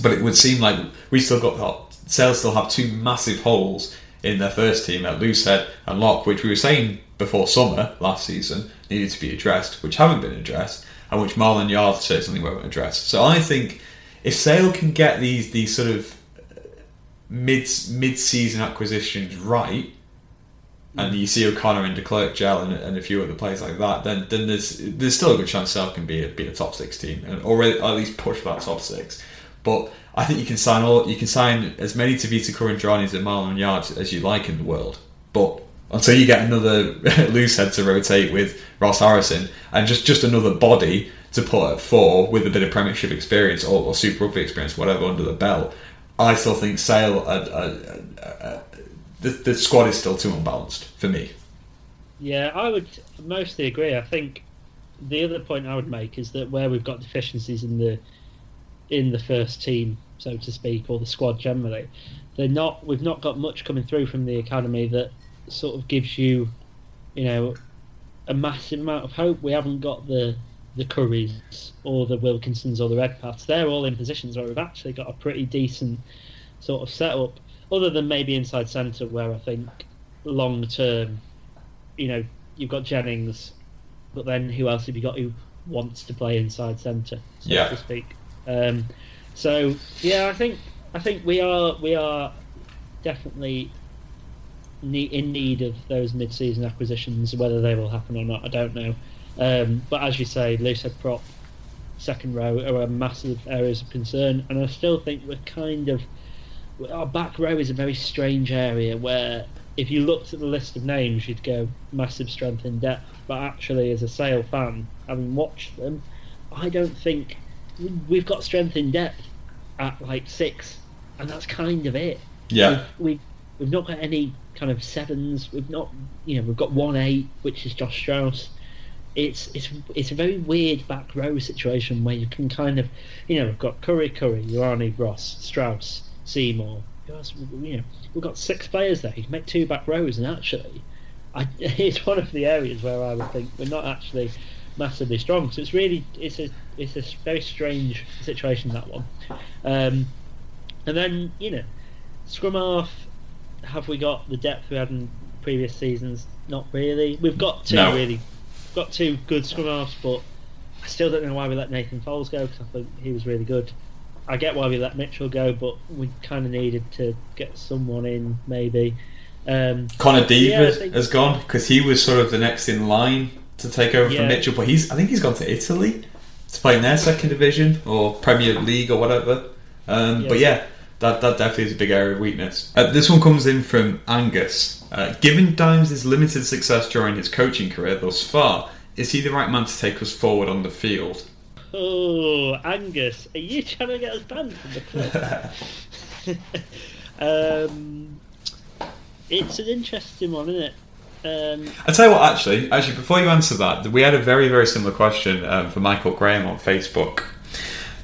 but it would seem like we still got Sales still have two massive holes in their first team at Loosehead and Lock, which we were saying before summer last season needed to be addressed, which haven't been addressed, and which Marland Yarde certainly won't address. So I think if Sale can get these these sort of mid mid season acquisitions right and you see O'Connor and Declercq gel and, and, a few other players like that, then then there's there's still a good chance Sale can be a, be a top six team and or at least push that top six. But I think you can sign all you can sign as many Tevita Kuridranis and Marland Yardes as you like in the world. But until you get another loose head to rotate with Ross Harrison and just, just another body to put at four with a bit of Premiership experience or, or Super Rugby experience, whatever, under the belt. I still think Sale, uh, uh, uh, the, the squad is still too unbalanced for me. Yeah, I would mostly agree. I think the other point I would make is that where we've got deficiencies in the in the first team, so to speak, or the squad generally, they're not. We've not got much coming through from the academy that sort of gives you, you know, a massive amount of hope. We haven't got the the Currys or the Wilkinsons or the Redpaths. They're all in positions where we've actually got a pretty decent sort of setup, other than maybe inside centre where I think long term, you know, you've got Jennings, but then who else have you got who wants to play inside centre, so yeah. to speak? Um, so yeah, I think I think we are we are definitely in need of those mid-season acquisitions. Whether they will happen or not, I don't know. Um, but as you say, loosehead prop, second row are massive areas of concern, and I still think we're kind of our back row is a very strange area where if you looked at the list of names, you'd go massive strength in depth. But actually, as a Sale fan, having watched them, I don't think we've got strength in depth at like six, and that's kind of it. Yeah, we've, we've, we've not got any kind of sevens. We've not, you know, we've got one eight, which is Josh Strauss. It's it's it's a very weird back row situation where you can kind of, you know, we've got Curry, Curry, Ioane, Ross, Strauss, Seymour. You know, we've got six players there. You can make two back rows, and actually, I, it's one of the areas where I would think we're not actually massively strong. So it's really it's a it's a very strange situation that one. Um, and then you know, scrum half. Have we got the depth we had in previous seasons? Not really. We've got two no. really, got two good scrum halves, but I still don't know why we let Nathan Fowles go because I think he was really good. I get why we let Mitchell go, but we kind of needed to get someone in maybe. Um, Connor Deeb yeah, has, has gone because he was sort of the next in line to take over Yeah. from Mitchell, but he's I think he's gone to Italy to play in their second division or Premier League or whatever. Um, Yeah. But yeah, that that definitely is a big area of weakness. Uh, this one comes in from Angus. Uh, given Dimes' limited success during his coaching career thus far, is he the right man to take us forward on the field? Oh, Angus, are you trying to get us banned from the club? um, it's an interesting one, isn't it? Um, I tell you what, actually, actually, before you answer that, we had a very, very similar question um, for Michael Graham on Facebook.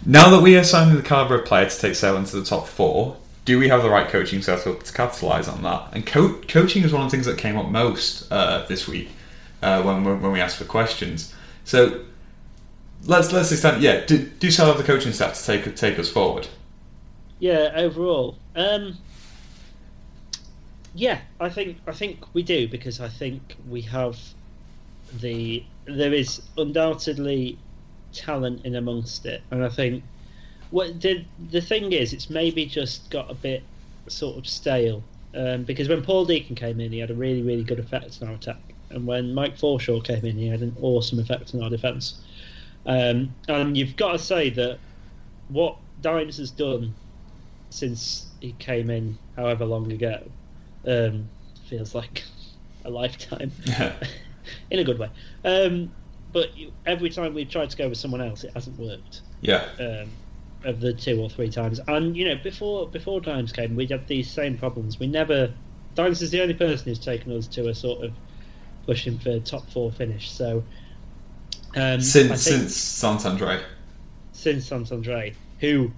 Now that we are signing the caliber of player to take Sale into the top four, do we have the right coaching setup to capitalise on that? And co- coaching is one of the things that came up most uh, this week uh, when when we asked for questions. So let's let's extend. Yeah, do, do Sale have the coaching staff to take take us forward? yeah, overall, um, yeah, I think I think we do because I think we have the there is undoubtedly talent in amongst it, and I think what the the thing is, it's maybe just got a bit sort of stale um, because when Paul Deacon came in, he had a really really good effect on our attack, and when Mike Forshaw came in, he had an awesome effect on our defence. Um, and you've got to say that what Dimes has done since he came in, however long ago, um, feels like a lifetime in a good way. Um, but you, every time we've tried to go with someone else, it hasn't worked. yeah, Um, of the two or three times, and you know, before before Dimes came, we had these same problems. We never. Dimes is the only person who's taken us to a sort of pushing for top four finish. So um, since since Saint-André. since Saint-André, who,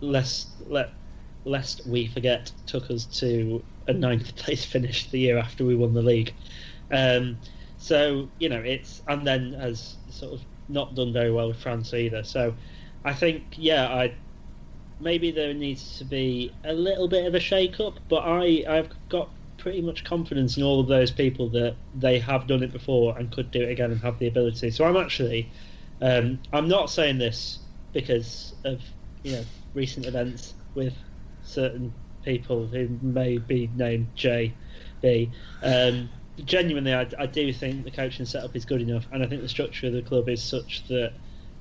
lest let lest we forget, took us to a ninth place finish the year after we won the league. Um, so you know it's and then has sort of not done very well with France either. So I think yeah, I maybe there needs to be a little bit of a shake up, but I I've got pretty much confidence in all of those people that they have done it before and could do it again and have the ability. So I'm actually um, I'm not saying this because of you know recent events with certain people who may be named J, B. Um, genuinely, I, I do think the coaching setup is good enough, and I think the structure of the club is such that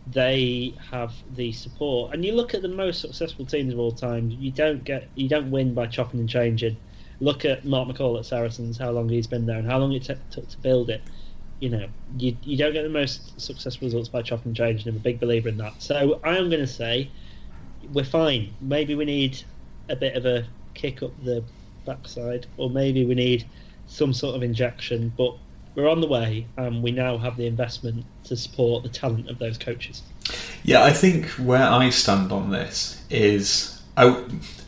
they have the support. And you look at the most successful teams of all time, you don't get you don't win by chopping and changing. Look at Mark McCall at Saracens, how long he's been there, and how long it took to build it. You know, you you don't get the most successful results by chopping and changing. I'm a big believer in that. So I am going to say we're fine. Maybe we need a bit of a kick up the backside, or maybe we need some sort of injection. But we're on the way, and we now have the investment to support the talent of those coaches. Yeah, I think where I stand on this is I,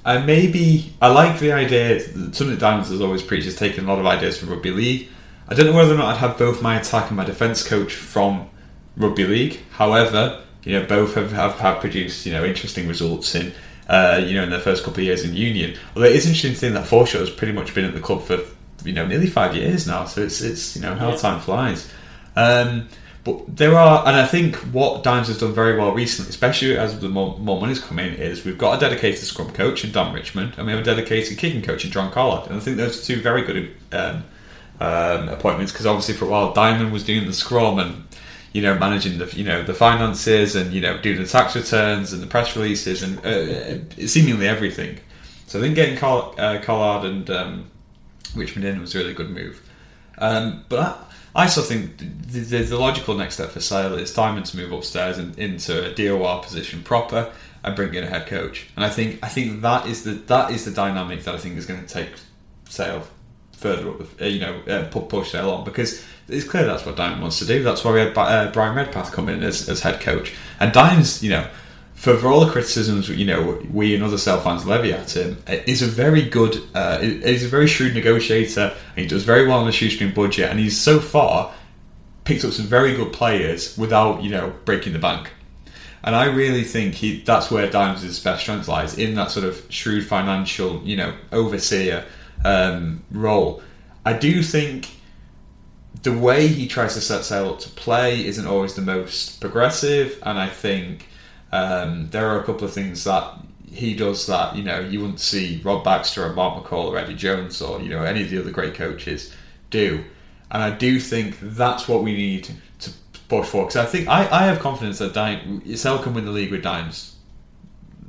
I maybe I like the idea. That something that Diamonds has always preached is taking a lot of ideas from rugby league. I don't know whether or not I'd have both my attack and my defence coach from rugby league. However, you know, both have, have, have produced you know interesting results in uh, you know in their first couple of years in Union. Although it is interesting to think that Forshaw has pretty much been at the club for you know nearly five years now, so it's it's you know how Yeah. time flies. Um, but there are, and I think what Dimes has done very well recently, especially as the more, more money's come in, is we've got a dedicated scrum coach in Don Richmond, and we have a dedicated kicking coach in John Callard. And I think those are two very good um, um, appointments because obviously for a while Diamond was doing the scrum and you know managing the you know the finances and you know doing the tax returns and the press releases and uh, seemingly everything. So I think getting Coll- uh, Callard and um, Richmond in was a really good move. Um, but I, I still think the, the, the logical next step for Sale is Diamond to move upstairs and into a DOR position proper and bring in a head coach. And I think I think that is the that is the dynamic that I think is going to take Sale further up. Uh, you know, uh, push Sale on because it's clear that's what Diamond wants to do. That's why we had uh, Bryan Redpath come in as, as head coach. And Diamond's, you know. For, for all the criticisms, you know, we and other Sale fans levy at him, is a very good, uh, he's a very shrewd negotiator, and he does very well on a shoestring budget, and he's so far picked up some very good players without, you know, breaking the bank. And I really think he that's where Dimes' best strength lies in that sort of shrewd financial, you know, overseer um, role. I do think the way he tries to set Sale up to play isn't always the most progressive, and I think um, there are a couple of things that he does that you know you wouldn't see Rob Baxter or Mark McCall or Eddie Jones or you know any of the other great coaches do, and I do think that's what we need to push for because I think I, I have confidence that Dime, Sale can win the league with Dimes,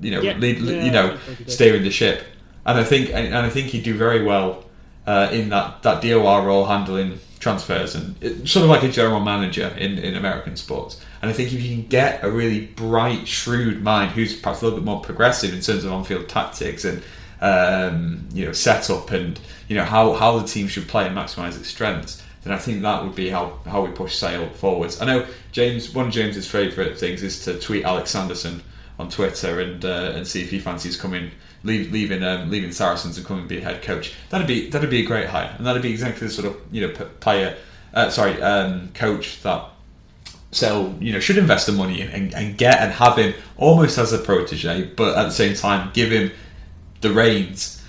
you know, Yeah. lead, Yeah, you know, I think he does. steering the ship, and I think and I think he'd do very well uh, in that that DOR role handling transfers and it, sort of like a general manager in, in American sports. And I think if you can get a really bright, shrewd mind who's perhaps a little bit more progressive in terms of on-field tactics and um, you know setup and you know how, how the team should play and maximise its strengths, then I think that would be how, how we push Sale forwards. I know James one of James's favourite things is to tweet Alex Sanderson on Twitter and uh, and see if he fancies coming leave, leaving um, leaving Saracens and coming to be a head coach. That'd be that'd be a great hire, and that'd be exactly the sort of you know player, uh, sorry, um, coach that Sale you know should invest the money in and, and get and have him almost as a protege, but at the same time give him the reins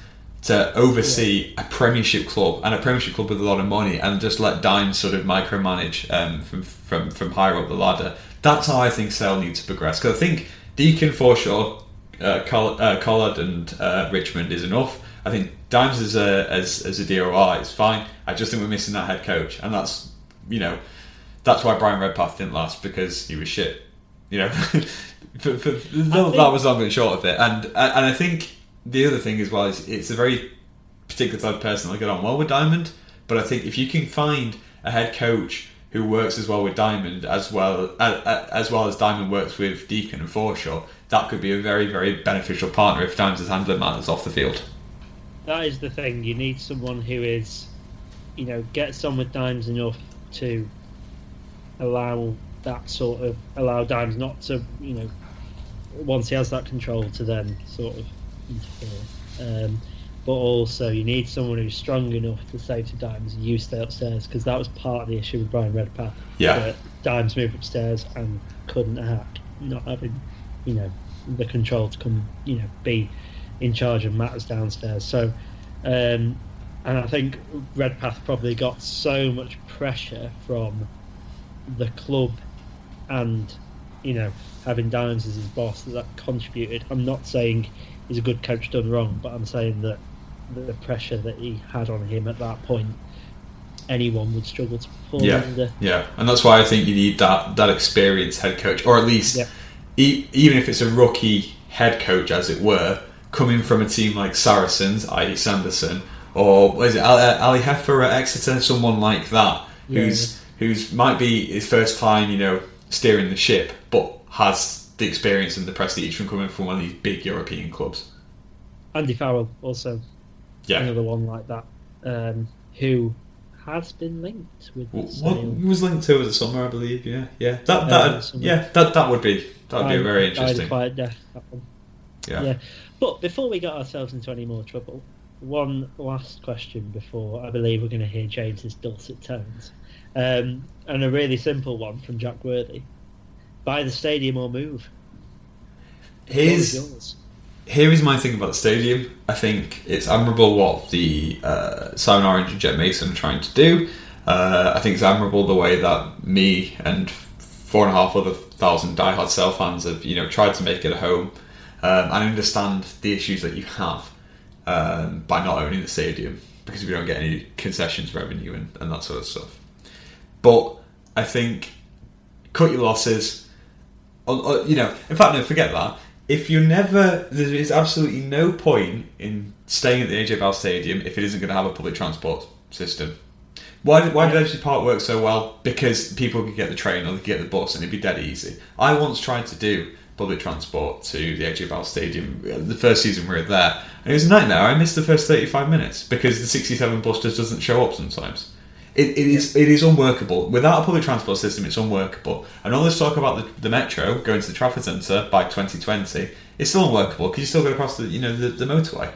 to oversee a Premiership club and a Premiership club with a lot of money, and just let Dimes sort of micromanage um, from from from higher up the ladder. That's how I think Sale needs to progress. Because I think Deacon, Forshaw, uh, Coll- uh, Callard, and uh, Richmond is enough. I think Dimes as a as, as a DOR is fine. I just think we're missing that head coach, and that's you know that's why Bryan Redpath didn't last because he was shit. You know, for, for, that think- was long and short of it. And and I think the other thing as well is it's a very particular type of person that get on well with Diamond. But I think if you can find a head coach who works as well with Diamond as well as, as well as Diamond works with Deacon and Forshaw, that could be a very very beneficial partner if Diamond is handling matters off the field. That is the thing. You need someone who is, you know, gets on with Dimes enough to allow that sort of allow Dimes not to, you know, once he has that control to then sort of interfere. Um, but also, you need someone who's strong enough to say to Dimes, "You stay upstairs," because that was part of the issue with Bryan Redpath. Yeah. that Dimes moved upstairs and couldn't hack, not having, you know, the control to come, you know, be in charge of matters downstairs. So, um, and I think Redpath probably got so much pressure from the club and, you know, having Dimes as his boss that that contributed. I'm not saying he's a good coach done wrong, but I'm saying that the pressure that he had on him at that point, anyone would struggle to perform Yeah, under. yeah, and that's why I think you need that that experienced head coach, or at least Yeah. E- even if it's a rookie head coach, as it were, coming from a team like Saracens, i.e. Sanderson, or is it Ali, uh, Ali Hepher at Exeter, someone like that, Yeah. who's who's might be his first time, you know, steering the ship, but has the experience and the prestige from coming from one of these big European clubs. Andy Farrell also Yeah. another one like that, um, who has been linked with the What sale. was linked to over the summer, I believe. Yeah, yeah. That Uh, that summer. yeah that that would be that would be very interesting. quiet death. That one. Yeah. Yeah. But before we get ourselves into any more trouble, one last question before I believe we're going to hear James's dulcet tones, um, and a really simple one from Jack Worthy: buy the stadium or move. The here is my thing about the stadium. I think it's admirable what the uh, Simon Orange and Jed Mason are trying to do. Uh, I think it's admirable the way that me and four and a half other thousand diehard Sale fans have, you know, tried to make it a home. Um, I understand the issues that you have um, by not owning the stadium because we don't get any concessions revenue and, and that sort of stuff. But I think cut your losses. Or, or, you know, in fact, no, forget that. If you never, there is absolutely no point in staying at the AJ Bell Stadium if it isn't going to have a public transport system. Why did, why did Edgeley Park work so well? Because people could get the train or they could get the bus and it'd be dead easy. I once tried to do public transport to the AJ Bell Stadium uh, the first season we were there, and it was a nightmare. I missed the first 35 minutes because the 67 bus just doesn't show up sometimes. It, it is it is unworkable without a public transport system. It's unworkable. And all this talk about the, the metro going to the Trafford Centre by 2020, it's still unworkable because you still got to cross the you know the, the motorway,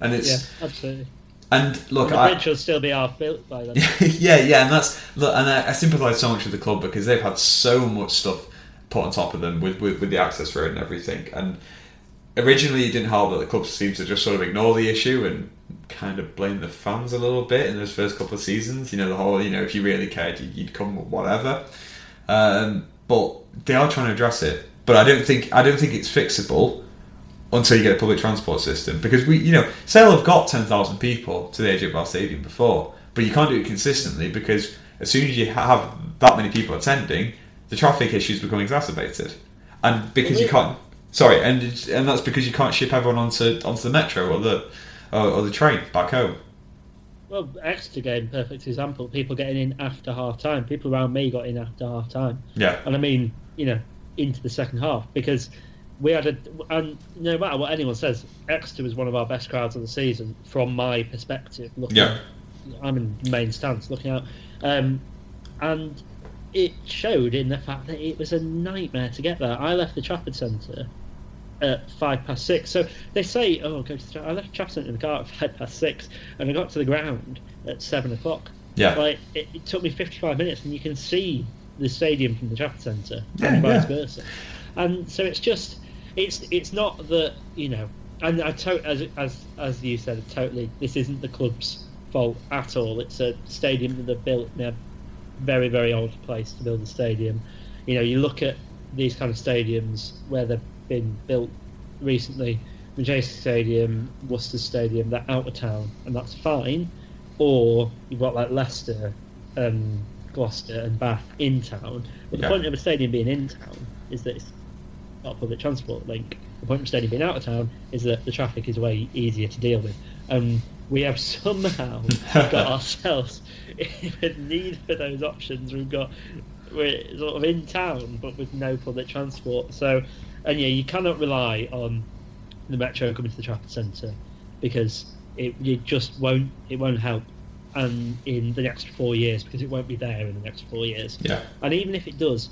and it's Yeah, absolutely. and look, the I, bridge will still be half built by then. yeah, yeah, and that's look, and I, I sympathise so much with the club because they've had so much stuff put on top of them with, with, with the access road and everything. And originally, it didn't help that the club seemed to just sort of ignore the issue and kind of blame the fans a little bit in those first couple of seasons. You know, the whole you know if you really cared, you'd, come whatever. Um, but they are trying to address it. But I don't think I don't think it's fixable until you get a public transport system because we you know Sale have got ten thousand people to the AJ Bell Stadium before, but you can't do it consistently because as soon as you have that many people attending, the traffic issues become exacerbated, and because you can't. Sorry, and and that's because you can't ship everyone onto onto the metro or the or, or the train back home. Well, Exeter game, perfect example. People getting in after half time. People around me got in after half time. Yeah, and I mean, you know, into the second half because we had a and no matter what anyone says, Exeter was one of our best crowds of the season from my perspective. Looking, Yeah. I'm in main stance looking out, um, and it showed in the fact that it was a nightmare to get there. I left the Trafford Centre at five past six. So they say, "Oh, go to." The, Tra-" I left Centre in the car at five past six, and I got to the ground at seven o'clock. yeah, Like it, it took me 55 minutes, and you can see the stadium from the Trafford Centre, Yeah, and vice yeah. versa. And so it's just, it's it's not that you know, and I to, as as as you said, totally, this isn't the club's fault at all. It's a stadium that they've built in a very very old place to build a stadium. You know, you look at these kind of stadiums where they've been built recently. Manchester Stadium, Worcester Stadium, they're out of town, and that's fine or you've got like Leicester, um, Gloucester, and Bath in town. But the point of a stadium being in town is that it's not a public transport link. The point of a stadium being out of town is that the traffic is way easier to deal with. Um, we have somehow got ourselves in a need for those options. We've got we're sort of in town, but with no public transport. So, and yeah, you cannot rely on the metro coming to the Trafford Centre because it, it just won't it won't help and in the next four years because it won't be there in the next four years. Yeah, and even if it does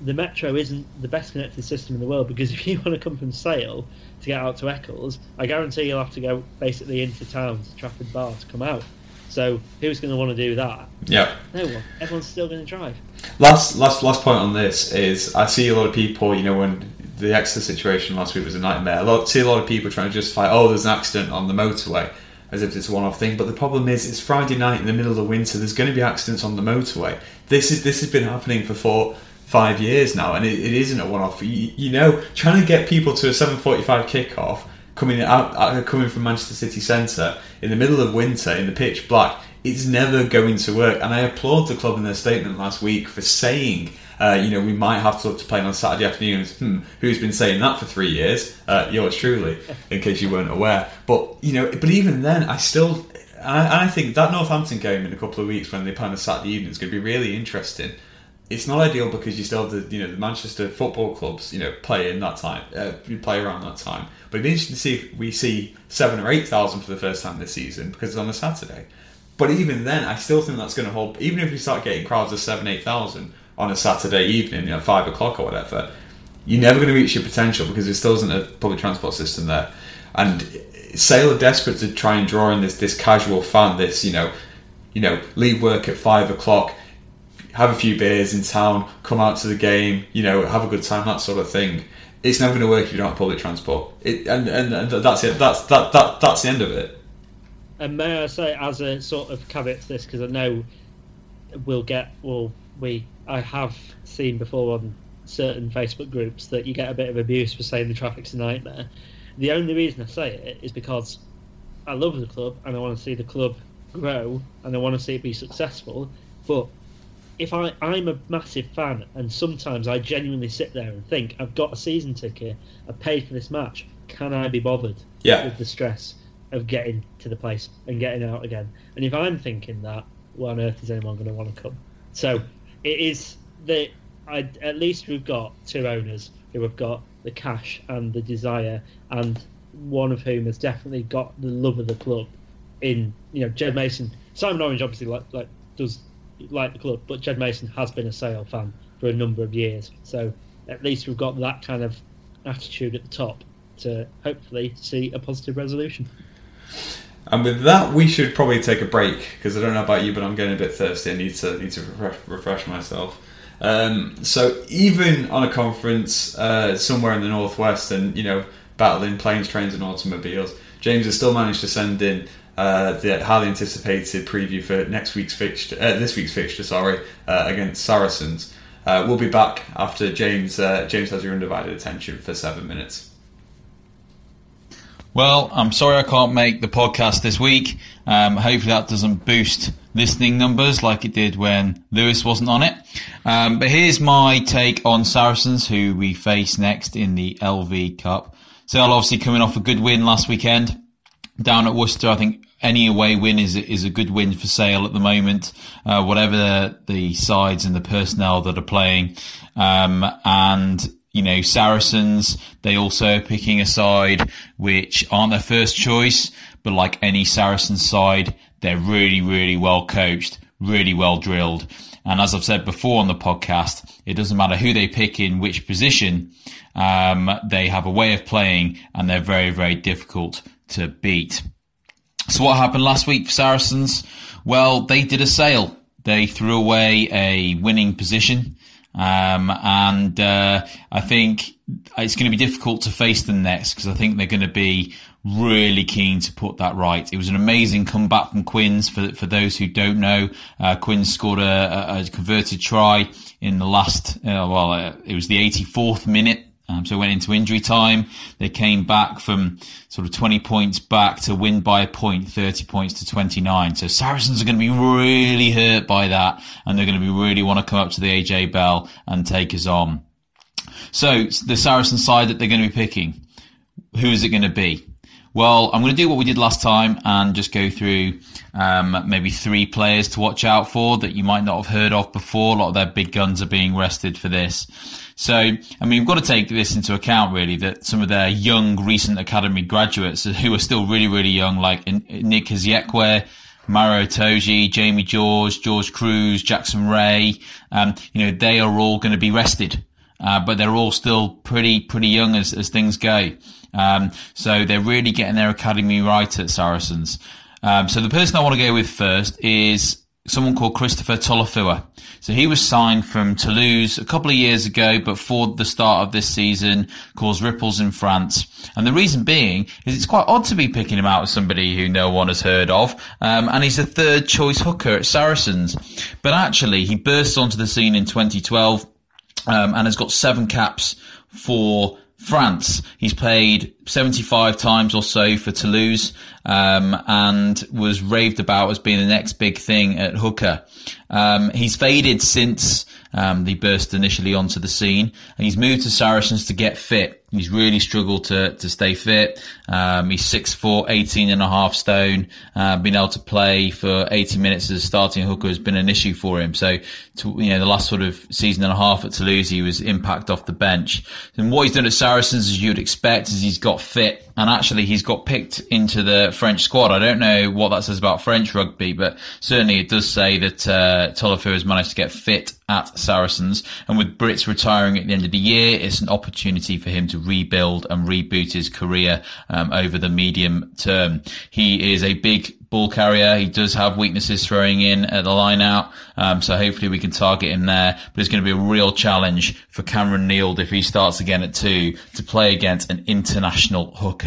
the metro isn't the best connected system in the world because if you want to come from Sale to get out to Eccles I guarantee you'll have to go basically into town to Trafford Bar to come out. So who's going to want to do that? Yeah. no one. Everyone's still going to drive. Last last last point on this is I see a lot of people, you know, when the Exeter situation last week was a nightmare. I lot, see a lot of people trying to justify, oh, there's an accident on the motorway, as if it's a one-off thing. But the problem is, it's Friday night in the middle of the winter. There's going to be accidents on the motorway. This is this has been happening for four, five years now, and it, it isn't a one-off. You, you know, trying to get people to a 7:45 kickoff coming out coming from Manchester City Centre in the middle of winter in the pitch black. It's never going to work, and I applaud the club in their statement last week for saying uh, you know, we might have to look to playing on Saturday afternoons. Hmm, who's been saying that for three years? Uh, yours truly, in case you weren't aware. But you know, but even then, I still, I, I think that Northampton game in a couple of weeks when they play on a Saturday evening is going to be really interesting. It's not ideal because you still have the you know the Manchester football clubs you know play in that time, uh, play around that time. But it'd be interesting to see if we see seven or eight thousand for the first time this season because it's on a Saturday. But even then, I still think that's going to hold. Even if we start getting crowds of seven, eight thousand on a Saturday evening, you know, five o'clock or whatever, you're never going to reach your potential because there still isn't a public transport system there. And Sale are desperate to try and draw in this this casual fan, this you know, you know, leave work at five o'clock, have a few beers in town, come out to the game, you know, have a good time, that sort of thing. It's never going to work if you don't have public transport. It, and, and, and that's it. That's that, that that's the end of it. And may I say, as a sort of caveat to this, because I know we'll get, well, we, I have seen before on certain Facebook groups that you get a bit of abuse for saying the traffic's a nightmare. The only reason I say it is because I love the club and I want to see the club grow and I want to see it be successful. But if I, I'm a massive fan and sometimes I genuinely sit there and think, I've got a season ticket, I paid for this match, can I be bothered yeah. with the stress of getting to the place and getting out again? And if I'm thinking that, what on earth is anyone going to want to come? So it is that at least we've got two owners who have got the cash and the desire, and one of whom has definitely got the love of the club. In you know, Jed Mason, Simon Orange obviously like, like does like the club, but Jed Mason has been a Sale fan for a number of years. So at least we've got that kind of attitude at the top to hopefully see a positive resolution. And with that, we should probably take a break because I don't know about you, but I'm getting a bit thirsty. I need to need to refresh, myself. Um, so even on a conference uh, somewhere in the northwest, and you know, battling planes, trains, and automobiles, James has still managed to send in uh, the highly anticipated preview for next week's fixture, uh, this week's fixture, sorry, uh, against Saracens. Uh, we'll be back after James. Uh, James has your undivided attention for seven minutes. Well, I'm sorry I can't make the podcast this week. Um, hopefully that doesn't boost listening numbers like it did when Lewis wasn't on it. Um, but here's my take on Saracens, who we face next in the LV Cup. Sale obviously coming off a good win last weekend down at Worcester. I think any away win is is a good win for Sale at the moment, uh, whatever the, the, sides and the personnel that are playing. Um, and you know, Saracens, they also are picking a side which aren't their first choice, but like any Saracen side, they're really, really well coached, really well drilled. And as I've said before on the podcast, it doesn't matter who they pick in which position, um, they have a way of playing and they're very, very difficult to beat. So what happened last week for Saracens? Well, they did a sale. They threw away a winning position um, and uh, I think it's going to be difficult to face them next because I think they're going to be really keen to put that right. It was an amazing comeback from Quins. For for those who don't know, uh, Quins scored a, a, converted try in the last. Uh, well, uh, it was the 84th minute um, so went into injury time. They came back from sort of 20 points back to win by a point, 30 points to 29. So Saracens are going to be really hurt by that and they're going to be really want to come up to the AJ Bell and take us on. So the Saracen side that they're going to be picking, who is it going to be? Well, I'm going to do what we did last time and just go through um, maybe three players to watch out for that you might not have heard of before. A lot of their big guns are being rested for this. So, I mean, we've got to take this into account really that some of their young recent academy graduates who are still really, really young, like Nick Isiekwe, Maro Itoje, Jamie George, George Kruis, Jackson Wray, um, you know, they are all going to be rested. Uh, but they're all still pretty, pretty young as, as things go. Um, so they're really getting their academy right at Saracens. Um, so the person I want to go with first is someone called Christopher Tolofua. So he was signed from Toulouse a couple of years ago, but for the start of this season caused ripples in France. And the reason being is it's quite odd to be picking him out as somebody who no one has heard of. Um, and he's a third choice hooker at Saracens. But actually, he burst onto the scene in 2012 um, and has got seven caps for France. He's played 75 times or so for Toulouse um, and was raved about as being the next big thing at hooker. Um, he's faded since um, they burst initially onto the scene, and he's moved to Saracens to get fit. He's really struggled to, to stay fit. Um, he's 6'4", 18 and a half stone. Uh, being able to play for 80 minutes as a starting hooker has been an issue for him. So, to, you know, the last sort of season and a half at Toulouse, he was impact off the bench. And what he's done at Saracens, as you'd expect, is he's got fit and actually he's got picked into the French squad. I don't know what that says about French rugby, but certainly it does say that uh, Tolofua has managed to get fit at Saracens. And with Brits retiring at the end of the year, it's an opportunity for him to rebuild and reboot his career um, over the medium term. He is a big ball carrier. He does have weaknesses throwing in at the line out. Um, so hopefully we can target him there. But it's going to be a real challenge for Cameron Neild if he starts again at two to play against an international hooker.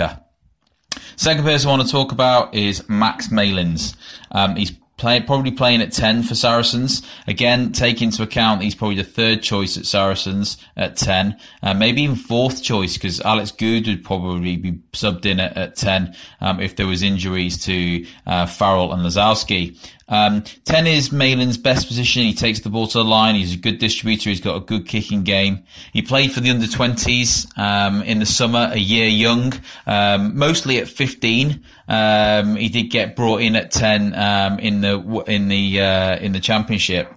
Second person I want to talk about is Max Malins. Um, he's Play, probably playing at 10 for Saracens. Again, take into account he's probably the third choice at Saracens at 10. Uh, maybe even fourth choice because Alex Goode would probably be subbed in at, at 10 um, if there was injuries to uh, Farrell and Lozowski. Um, 10 is Malin's best position. He takes the ball to the line. He's a good distributor. He's got a good kicking game. He played for the under 20s um, in the summer, a year young, um, mostly at 15. Um, he did get brought in at 10 um, in the in the uh, in the championship.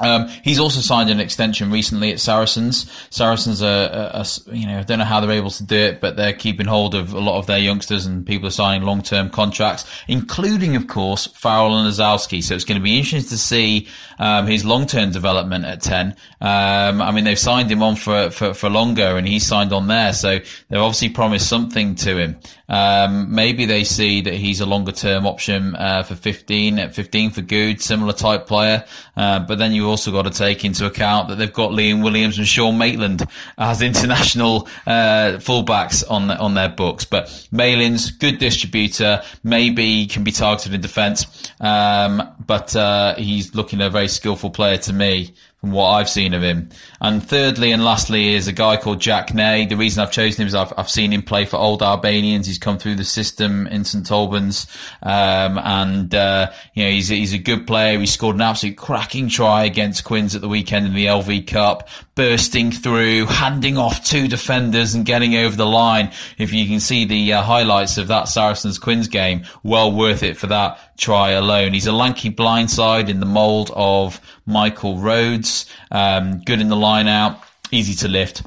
Um, he's also signed an extension recently at Saracens. Saracens are, are, are, you know, I don't know how they're able to do it, but they're keeping hold of a lot of their youngsters and people are signing long-term contracts, including, of course, Farrell and Lozowski. So it's going to be interesting to see um, his long-term development at 10. Um, I mean, they've signed him on for, for, for longer and he's signed on there. So they've obviously promised something to him. Um, maybe they see that he's a longer term option uh, for 15 at 15 for Goode, similar type player. Uh, but then you also got to take into account that they've got Liam Williams and Sean Maitland as international uh, fullbacks on on their books. But Malin's good distributor, maybe can be targeted in defence, um, but uh, he's looking a very skillful player to me from what I've seen of him. And thirdly and lastly is a guy called Jack Ney. The reason I've chosen him is I've, I've seen him play for Old Albanians. He's come through the system in St Albans, um, and uh, you know he's he's a good player. He scored an absolute cracking try against Quins at the weekend in the LV Cup, bursting through, handing off two defenders and getting over the line. If you can see the uh, highlights of that Saracens Quins game, well worth it for that try alone. He's a lanky blindside in the mould of Michael Rhodes, um, good in the line out, easy to lift.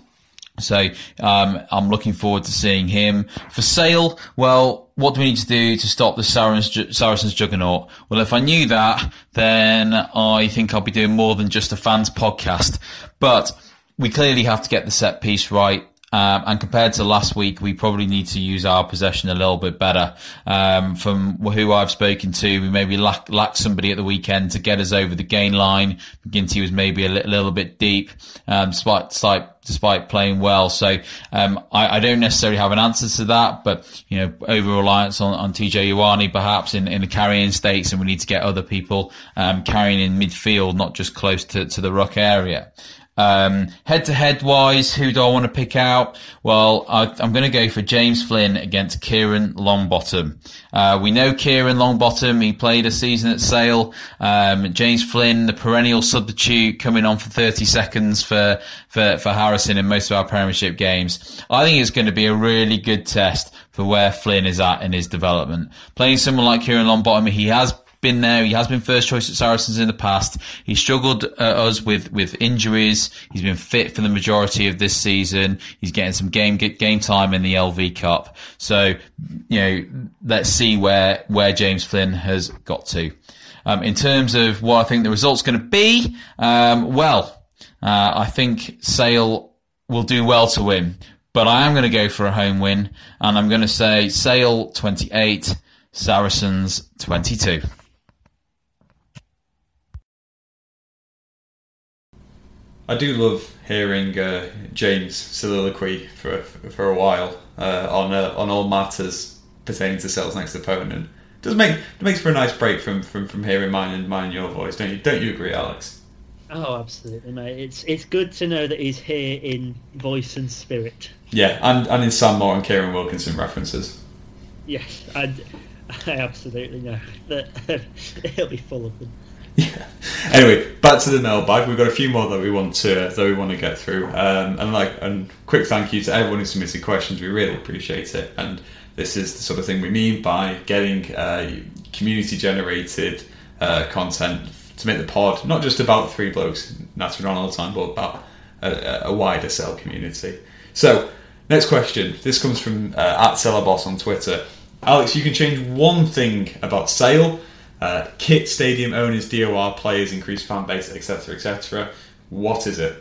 So um, I'm looking forward to seeing him for sale. Well, what do we need to do to stop the Saracens, Saracens juggernaut? Well, if I knew that, then I think I'll be doing more than just a fans podcast. But we clearly have to get the set piece right. Um, and compared to last week, we probably need to use our possession a little bit better. Um, from who I've spoken to, we maybe lack, somebody at the weekend to get us over the gain line. McGinty was maybe a li- little bit deep, um, despite, despite, despite playing well. So, um, I, I, don't necessarily have an answer to that, but, you know, over reliance on, on TJ Ioane perhaps in, in the carrying stakes and we need to get other people, um, carrying in midfield, not just close to, to the ruck area. Um, head to head wise, who do I want to pick out? Well, I, am going to go for James Flynn against Kieran Longbottom. Uh, we know Kieran Longbottom. He played a season at Sale. Um, James Flynn, the perennial substitute, coming on for 30 seconds for, for, for Harrison in most of our Premiership games. I think it's going to be a really good test for where Flynn is at in his development. Playing someone like Kieran Longbottom, he has been there. He has been first choice at Saracens in the past. He struggled uh, us with with injuries. He's been fit for the majority of this season. He's getting some game game time in the LV Cup. So you know, let's see where where James Flynn has got to. Um, in terms of what I think the result's going to be, um, well, uh, I think Sale will do well to win, but I am going to go for a home win, and I'm going to say Sale 28, Saracens 22. I do love hearing uh, James soliloquy for for a while uh, on uh, on all matters pertaining to Sale's next opponent. It does make it makes for a nice break from, from, from hearing mine and mine and your voice, don't you? Don't you agree, Alex? Oh, absolutely, mate. It's it's good to know that he's here in voice and spirit. Yeah, and, and in Sam Moore and Kieran Wilkinson references. Yes, I, I absolutely know that he'll be full of them. Yeah. Anyway, back to the mailbag. We've got a few more that we want to that we want to get through. Um, and like, and quick thank you to everyone who submitted questions. We really appreciate it. And this is the sort of thing we mean by getting uh, community generated uh, content to make the pod not just about three blokes nattering on all the time, but about a, a wider Sale community. So, next question. This comes from uh, at Sellerboss on Twitter. Alex, you can change one thing about Sale. Uh, kit, stadium owners, DOR players, increased fan base, etc., etc. What is it?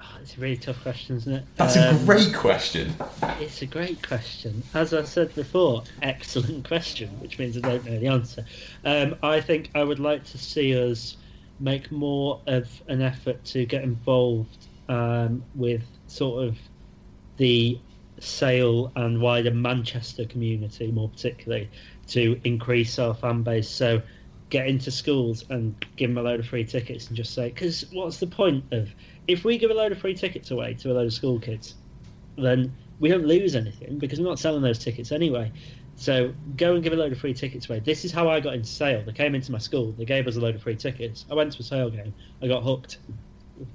Oh, it's a really tough question, isn't it? That's Um, a great question. It's a great question. As I said before, excellent question, which means I don't know the answer. Um, I think I would like to see us make more of an effort to get involved um, with sort of the Sale and wider Manchester community, more particularly, to increase our fan base. So get into schools and give them a load of free tickets and just say, because what's the point of if we give a load of free tickets away to a load of school kids, then we don't lose anything because we're not selling those tickets anyway. So go and give a load of free tickets away. This is how I got into Sale. They came into my school. They gave us a load of free tickets. I went to a Sale game. I got hooked.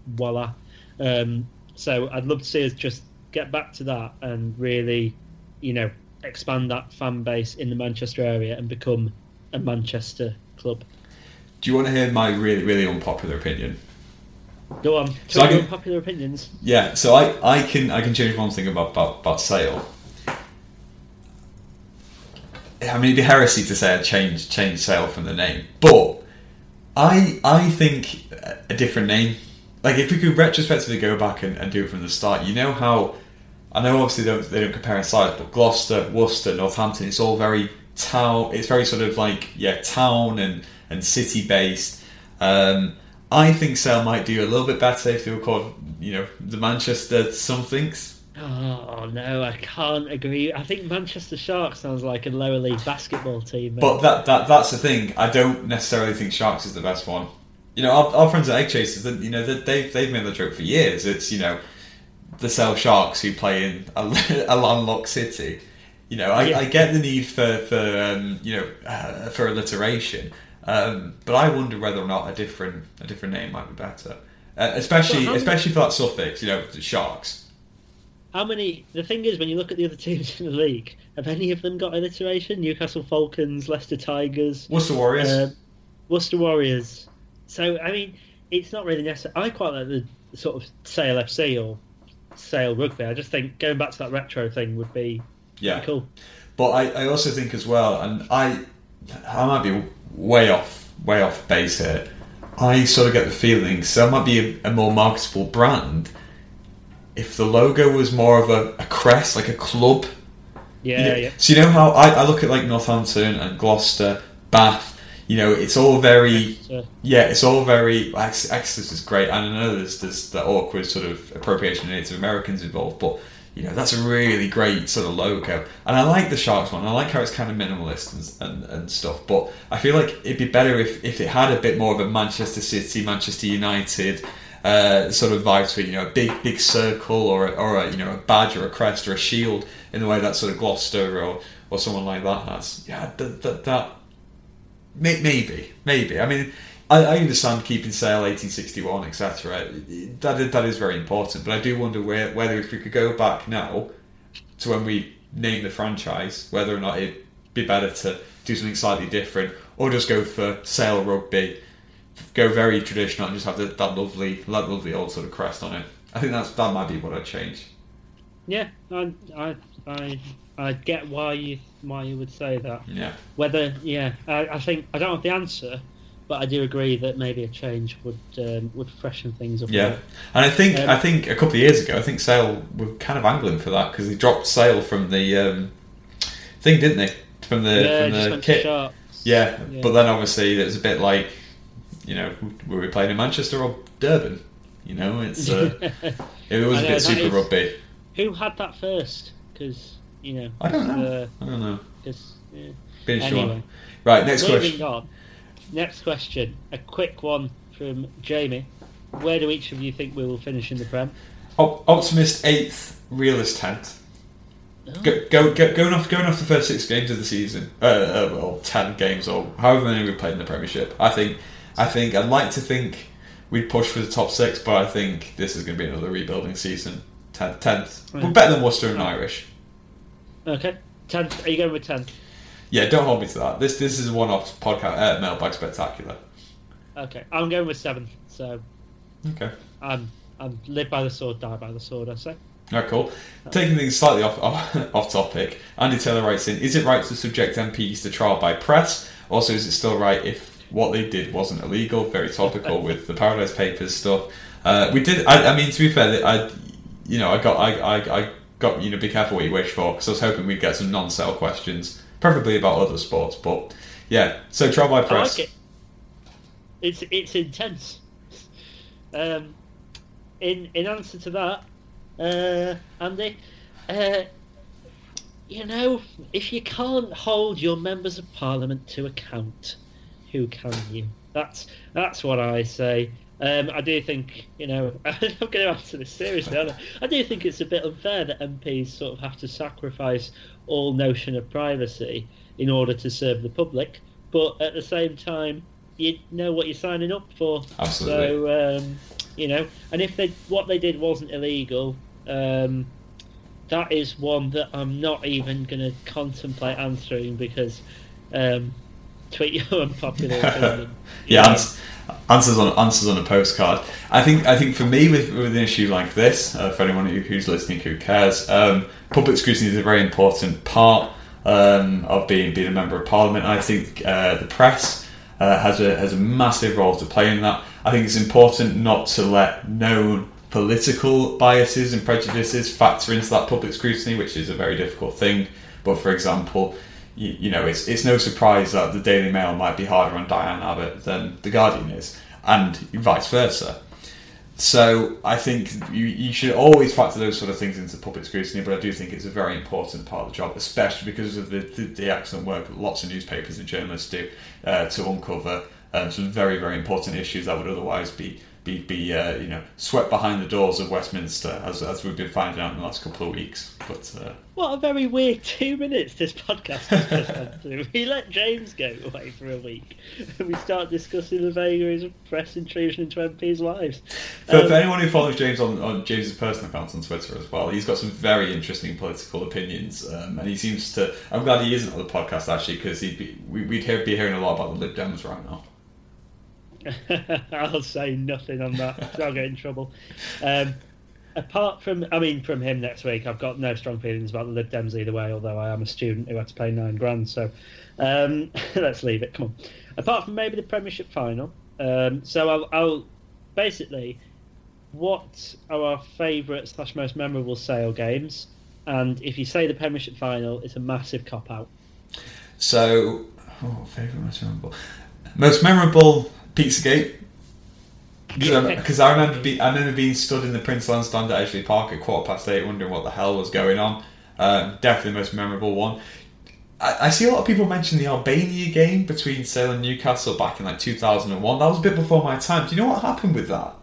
Voila. Um, so I'd love to see us just get back to that and really, you know, expand that fan base in the Manchester area and become a Manchester club. Do you want to hear my really, really unpopular opinion? Go on. So I can- popular opinions. Yeah, so I, I can I can change one thing about about, about Sale. I mean, it'd be heresy to say I change change Sale from the name, but I I think a different name. Like if we could retrospectively go back and, and do it from the start, you know how I know obviously they don't, they don't compare in size, but Gloucester, Worcester, Northampton, it's all very town. It's very sort of like yeah, town and and city based. Um, I think Sale might do a little bit better if they were called you know the Manchester somethings. Oh no, I can't agree. I think Manchester Sharks sounds like a lower league basketball team. mate. But that, that that's the thing. I don't necessarily think Sharks is the best one. You know, our, our friends at Egg Chasers, you know, they've they've made the joke for years. It's you know, the Sale Sharks who play in a, a landlocked city. You know, I, Yeah. I get the need for for um, you know uh, for alliteration, um, but I wonder whether or not a different a different name might be better, uh, especially Well, especially for that suffix. You know, Sharks. How many? The thing is, when you look at the other teams in the league, have any of them got alliteration? Newcastle Falcons, Leicester Tigers, the Warriors? uh, Worcester Warriors. So I mean, it's not really necessary. I quite like the sort of Sale FC or Sale Rugby. I just think going back to that retro thing would be yeah. cool. But I, I also think as well, and I I might be way off way off base here. I sort of get the feeling so might be a, a more marketable brand if the logo was more of a, a crest, like a club. Yeah, You know- yeah. So you know how I, I look at like Northampton and Gloucester, Bath. You know, it's all very yeah, it's all very. Ex- Exeter's is great, and I know there's there's the awkward sort of appropriation of Native Americans involved, but you know that's a really great sort of logo, and I like the Sharks one. I like how it's kind of minimalist and, and, and stuff, but I feel like it'd be better if, if it had a bit more of a Manchester City, Manchester United uh, sort of vibe to it. You know, a big big circle or a, or a you know a badge or a crest or a shield in the way that sort of Gloucester or or someone like that has. Yeah, that that. that Maybe, maybe. I mean, I, I understand keeping Sale 1861, etc. That that is very important, but I do wonder where, whether if we could go back now to when we name the franchise, whether or not it'd be better to do something slightly different, or just go for Sale rugby, go very traditional and just have the, that lovely, that lovely old sort of crest on it. I think that's that might be what I'd change. yeah, I, I, I, I get why you why you would say that. Yeah. Whether, yeah, I, I think I don't have the answer, but I do agree that maybe a change would um, would freshen things up. Yeah, and I think Um, I think a couple of years ago, I think Sale were kind of angling for that because they dropped Sale from the um, thing, didn't they? From the yeah, from the kit. Yeah, Yeah. but then obviously it was a bit like, you know, were we playing in Manchester or Durban? You know, it's uh, it was a bit super is- rugby. Who had that first? Because you know, I don't know. Uh, I don't know. 'cause, yeah. Being Anyway. Right, next Moving question. on. Next question. A quick one from Jamie. Where do each of you think we will finish in the Prem? Op- Optimist eighth, realist tenth. Go, go, go, going off going off the first six games of the season, uh, uh, well, ten games or however many we played in the Premiership. I think, I think I'd like to think we'd push for the top six, but I think this is going to be another rebuilding season. Tenth, tenth. we're better than Worcester and Irish. Okay, Ten. Are you going with ten? Yeah, don't hold me to that. This this is a one-off podcast uh, mailbag spectacular. Okay, I'm going with seventh. So Okay. I'm I'm live by the sword, die by the sword. I say. Alright, cool. Taking things slightly off, off off topic, Andy Taylor writes in: Is it right to subject MPs to trial by press? Also, is it still right if what they did wasn't illegal? Very topical with the Paradise Papers stuff. Uh, we did. I, I mean, to be fair, I you know I got I, I, I got you know be careful what you wish for because I was hoping we'd get some non-Sale questions, preferably about other sports. But yeah, so trial by press. like it. It's it's intense. Um, in in answer to that, uh, Andy, uh, you know, if you can't hold your members of parliament to account, who can you? That's that's what I say. Um, I do think, you know, I'm going to answer this seriously. I? I do think it's a bit unfair that MPs sort of have to sacrifice all notion of privacy in order to serve the public, but at the same time, you know what you're signing up for. Absolutely. So, um, you know, and if they what they did wasn't illegal, um, that is one that I'm not even going to contemplate answering because um, tweet your unpopular opinion. yeah, know. ans- answers on answers on a postcard. I think I think for me with, with an issue like this, uh, for anyone who, who's listening who cares, um, public scrutiny is a very important part um, of being being a member of parliament. I think uh, the press uh, has a has a massive role to play in that. I think it's important not to let known political biases and prejudices factor into that public scrutiny, which is a very difficult thing. But for example, you, you know, it's it's no surprise that the Daily Mail might be harder on Diane Abbott than the Guardian is, and vice versa. So I think you, you should always factor those sort of things into public scrutiny, but I do think it's a very important part of the job, especially because of the, the, the excellent work lots of newspapers and journalists do uh, to uncover um, some very very important issues that would otherwise be be, be uh, you know swept behind the doors of Westminster, as, as we've been finding out in the last couple of weeks. But uh, What a very weird two minutes this podcast has just had to. We let James go away for a week and we start discussing the vagaries of press intrusion into MPs' lives. For, Um, for anyone who follows James on, on James's personal account on Twitter as well, he's got some very interesting political opinions, um, and he seems to. I'm glad he isn't on the podcast actually because he'd be we, we'd hear, be hearing a lot about the Lib Dems right now. I'll say nothing on that. I'll get in trouble. Um, apart from, I mean, from him next week, I've got no strong feelings about the Lib Dems either way. Although I am a student who had to pay nine grand, so um, let's leave it. Come on. Apart from maybe the Premiership final, um, so I'll, I'll basically what are our favourite slash most memorable Sale games? And if you say the Premiership final, it's a massive cop out. So, oh, favorite most memorable, most memorable Pizzagate. Because I remember, be, I remember being stood in the Prince Land stand at Edgeley Park at quarter past eight, wondering what the hell was going on. Um, definitely the most memorable one. I, I see a lot of people mention the Albania game between Sale and Newcastle back in like 2001. That was a bit before my time. Do you know what happened with that?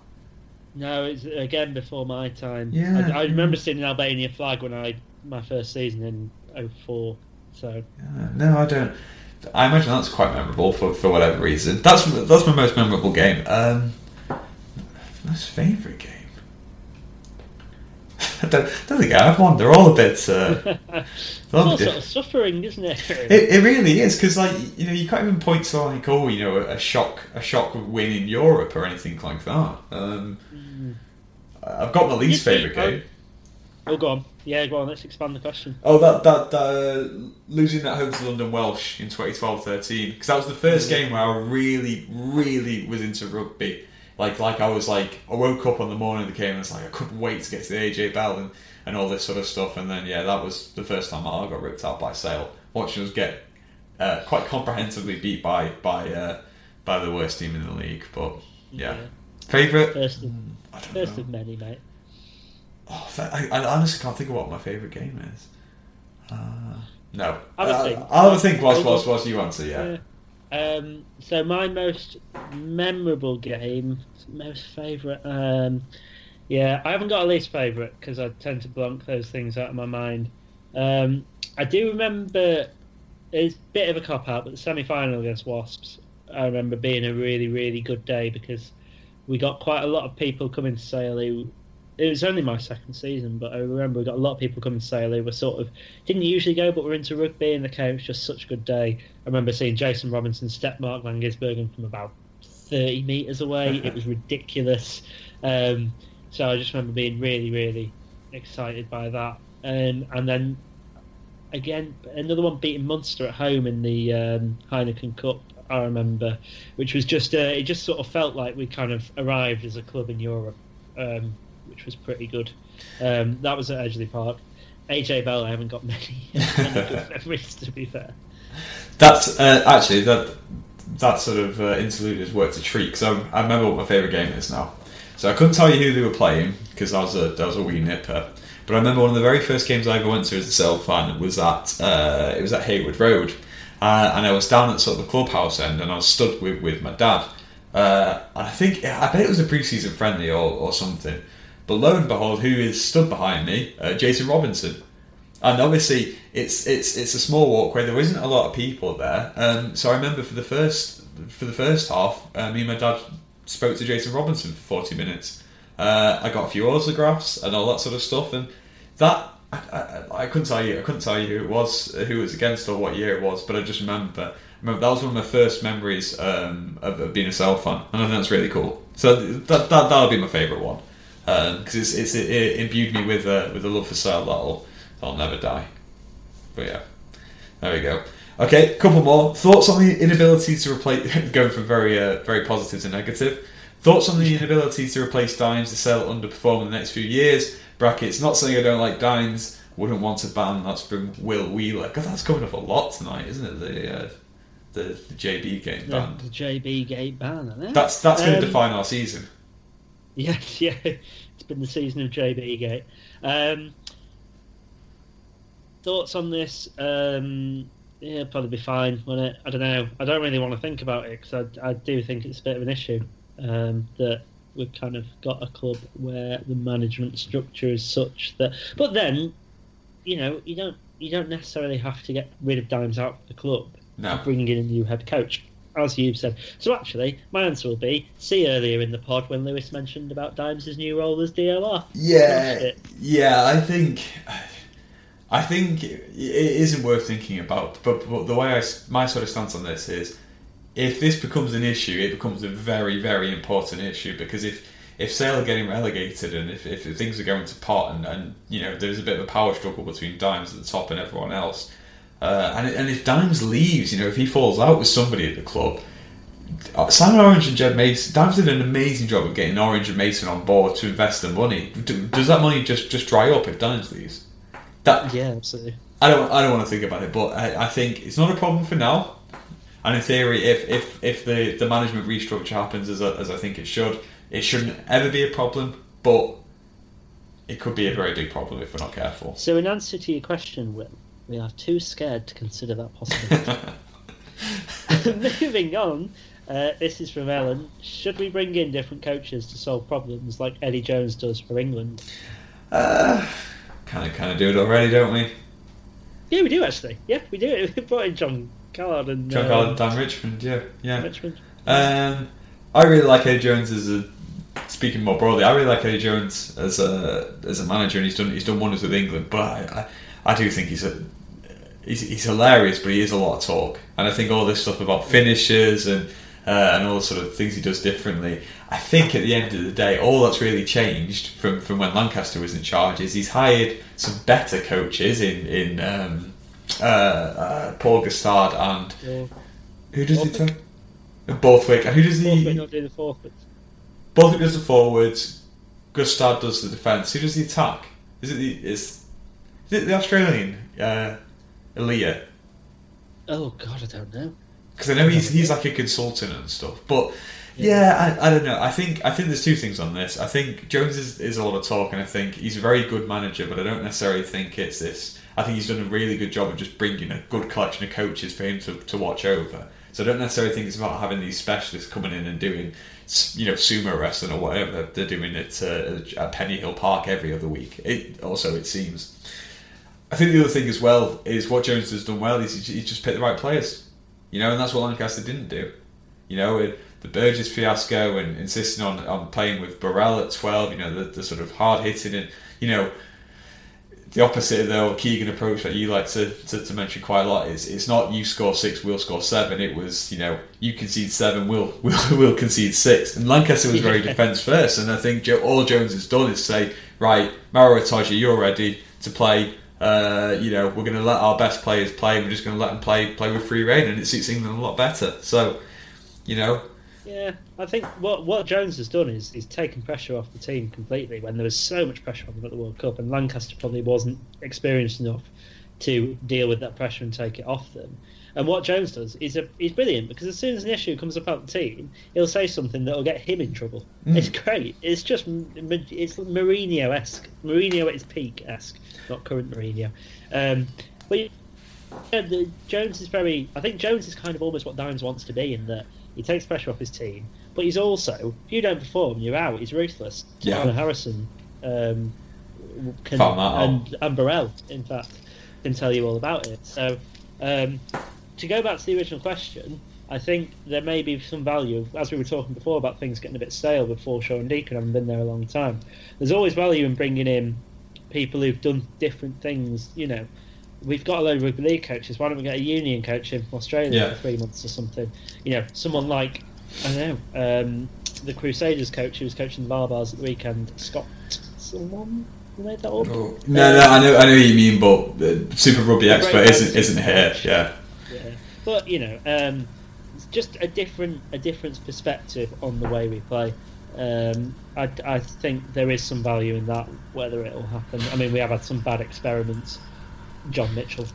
No, it's again before my time. Yeah. I, I remember seeing an Albania flag when I my first season in 04. So Uh, no, I don't. I imagine that's quite memorable for, for whatever reason. That's that's my most memorable game. Um, most favourite game. I don't, don't think I have one. They're all a bit. Uh, it's all a all bit sort of suffering, isn't it? It, it really is because, like, you know, you can't even point to like, oh, you know, a shock, a shock win in Europe or anything like that. Um, I've got my least favourite game. Oh, go on. Yeah, go on. Let's expand the question. Oh, that that, that uh, losing at home to London Welsh in 2012-13 because that was the first game where I really, really was into rugby. Like, like I was like, I woke up on the morning of the game and was like, I couldn't wait to get to the AJ Bell and, and all this sort of stuff. And then yeah, that was the first time I got ripped out by Sale. Watching us get uh, quite comprehensively beat by by uh, by the worst team in the league. But yeah, Yeah. favorite. First of, don't first of many, mate. Oh, I, I honestly can't think of what my favourite game is. Uh, no. Have a Uh, think. I'll have a think whilst, I'll whilst, whilst you answer, yeah. Yeah. Um, so my most memorable game, most favourite. Um, yeah, I haven't got a least favourite because I tend to blank those things out of my mind. Um, I do remember it's a bit of a cop out, but the semi final against Wasps, I remember being a really really good day because we got quite a lot of people coming to Sale who it was only my second season, but I remember we got a lot of people coming to Sale who were sort of didn't usually go, but we were into rugby, and the came. It was just such a good day. I remember seeing Jason Robinson step Mark Van Gisbergen from about thirty meters away. it was ridiculous. Um, so I just remember being really, really excited by that. Um, and then again, another one beating Munster at home in the um, Heineken Cup. I remember, which was just uh, it just sort of felt like we kind of arrived as a club in Europe. Um, which was pretty good. Um, that was at Edgeley Park. AJ Bell, I haven't got many, good memories to be fair. That's uh, actually that that sort of uh, interlude has worked a treat because I, I, remember what my favourite game is now. So I couldn't tell you who they were playing because that was a that was a wee nipper. But I remember one of the very first games I ever went to as a Sale fan was at uh, it was at Heywood Road, uh, and I was down at sort of the clubhouse end, and I was stood with, with my dad. Uh, and I think I bet it was a pre-season friendly or, or something. But lo and behold, who is stood behind me? Uh, Jason Robinson. And obviously, it's it's it's a small walkway. There isn't a lot of people there. Um, so I remember for the first for the first half, uh, me and my dad spoke to Jason Robinson for forty minutes. Uh, I got a few autographs and all that sort of stuff, and that I, I, I, couldn't tell you I couldn't tell you who it was, who it was against, or what year it was. But I just remember, remember that was one of my first memories um, of, of, being a Sale fan, and I think that's really cool. So that that that'll be my favourite one because um, it's, it's, it imbued me with a, with a love for Sale that'll that'll never die. But yeah, there we go. Okay, couple more thoughts on the inability to replace. going from very uh, very positive to negative. Thoughts on the inability to replace Dimes to sell underperform in the next few years. Brackets. Not saying I don't like Dimes. Wouldn't want to ban. That's from Will Wheeler. God, that's coming up a lot tonight, isn't it? The uh, the, the JB game ban. The, the JB game ban. That's that's um, going to define our season. Yes, yeah, been the season of JB Gate. Um, thoughts on this? Um, yeah, probably be fine, won't it? I don't know. I don't really want to think about it because I, I do think it's a bit of an issue um, that we've kind of got a club where the management structure is such that. But then, you know, you don't you don't necessarily have to get rid of Dimes out of the club no. bringing in a new head coach as you've said. So actually, my answer will be see earlier in the pod when Lewis mentioned about Dimes' new role as DLR. Yeah, yeah. I think, I think it isn't worth thinking about. But, but the way I, my sort of stance on this is, if this becomes an issue, it becomes a very, very important issue because if if Sale are getting relegated and if, if things are going to pot and, and you know there's a bit of a power struggle between Dimes at the top and everyone else uh, and, and if Dimes leaves, you know, if he falls out with somebody at the club, uh, Simon Orange and Jed Mason, Dimes did an amazing job of getting Orange and Mason on board to invest the money. Does that money just, just dry up if Dimes leaves? That yeah, absolutely. I don't I don't want to think about it, but I, I think it's not a problem for now. And in theory, if if, if the, the management restructure happens as, a, as I think it should, it shouldn't ever be a problem. But it could be a very big problem if we're not careful. So, in answer to your question, Will, we are too scared to consider that possibility. Moving on, uh, this is from Ellen. Should we bring in different coaches to solve problems like Eddie Jones does for England? Uh, kind of, kind of do it already, don't we? Yeah, we do actually. Yeah, we do We brought in Jon Callard and Jon Callard, Dan Richmond. Yeah, yeah. Richmond. Um, I really like Eddie Jones as a. Speaking more broadly, I really like Eddie Jones as a as a manager, and he's done he's done wonders with England. But I, I, I do think he's a he's, he's hilarious, but he is a lot of talk. And I think all this stuff about finishes and uh, and all the sort of things he does differently. I think at the end of the day, all that's really changed from, from when Lancaster was in charge is he's hired some better coaches in in um, uh, uh, Paul Gustard and yeah. who does Borthwick. it? Borthwick. And who does he? Borthwick not do the forwards? Borthwick does the forwards. Gustard does the defence. Who does the attack? Is it the is, is it the Australian? Elia? Oh God, I don't know. Because I know he's he's like a consultant and stuff, but yeah, I, I don't know. I think I think there's two things on this. I think Jones is, is a lot of talk, and I think he's a very good manager, but I don't necessarily think it's this. I think he's done a really good job of just bringing a good collection of coaches for him to, to watch over. So I don't necessarily think it's about having these specialists coming in and doing, you know, sumo wrestling or whatever they're doing it uh, at Pennyhill Park every other week. It also it seems. I think the other thing as well is what Jones has done well is he just picked the right players, you know, and that's what Lancaster didn't do. You know, the Burgess fiasco and insisting on, on playing with Burrell at 12, you know, the, the sort of hard hitting and, you know, the opposite of the old Keegan approach that you like to, to, to, mention quite a lot is it's not you score six, we'll score seven. It was you know you concede seven, we'll we'll, we'll concede six. And Lancaster was very defence first, and I think all Jones has done is say right, Maro Itoje, you're ready to play. Uh, you know we're going to let our best players play. We're just going to let them play play with free reign, and it suits England a lot better. So you know yeah, I think what what Jones has done is is taken pressure off the team completely when there was so much pressure on them at the World Cup, and Lancaster probably wasn't experienced enough to deal with that pressure and take it off them. And what Jones does is a, is brilliant because as soon as an issue comes up about the team, he'll say something that will get him in trouble. Mm. It's great. It's just it's Mourinho esque, Mourinho at his peak esque, not current Mourinho. Um, but yeah, the, Jones is very. I think Jones is kind of almost what Dimes wants to be in that he takes pressure off his team, but he's also, if you don't perform, you're out. He's ruthless. Yeah. Harrison um, can, and, and Burrell, in fact, can tell you all about it. So, um, to go back to the original question, I think there may be some value, as we were talking before about things getting a bit stale with Forshaw and Deacon having been there a long time. There's always value in bringing in people who've done different things, you know, we've got a load of rugby league coaches. Why don't we get a union coach in from Australia yeah. for three months or something? You know, someone like I don't know um, the Crusaders coach who was coaching the Barbars at the weekend, Scott. Someone made that up. Oh. No, no, I know, I know what you mean, but the Super Rugby expert isn't isn't here. Yeah. Yeah, but you know, um, it's just a different a different perspective on the way we play. Um, I, I think there is some value in that, whether it will happen. I mean, we have had some bad experiments John Mitchell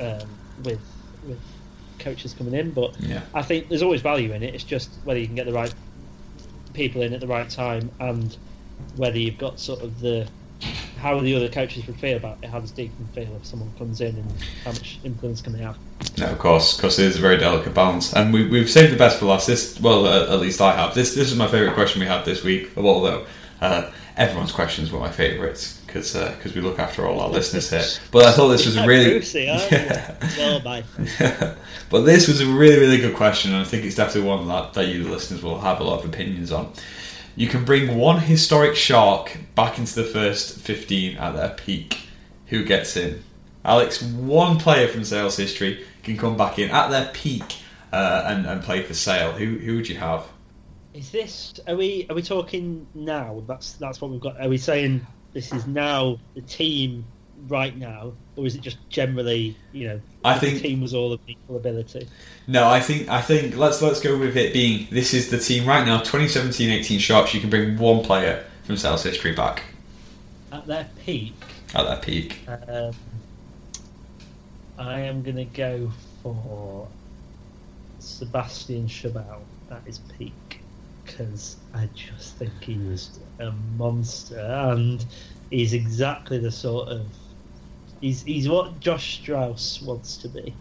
um, with with coaches coming in. But yeah. I think there's always value in it. It's just whether you can get the right people in at the right time and whether you've got sort of the how the other coaches would feel about it. How does Deacon feel if someone comes in and how much influence can they have? No, of course, because it is a very delicate balance, and we, we've saved the best for last. This, well, uh, at least I have. This, this is my favourite question we had this week. Although uh, everyone's questions were my favourites because because uh, we look after all our listeners here. But I thought this was a really yeah. but this was a really really good question, and I think it's definitely one that that you listeners will have a lot of opinions on. You can bring one historic shark back into the first fifteen at their peak. Who gets in? Alex, one player from Sale's history can come back in at their peak uh, and, and play for Sale. Who who would you have? Is this are we are we talking now? That's that's what we've got. Are we saying this is now the team right now, or is it just generally, you know, I think the team was all of equal ability? No, I think I think let's let's go with it being this is the team right now. 2017-18 Sharks. You can bring one player from Sale's history back at their peak. At their peak. Um, I am going to go for Sébastien Chabal at his peak because I just think he was a monster, and he's exactly the sort of he's he's what Josh Strauss wants to be.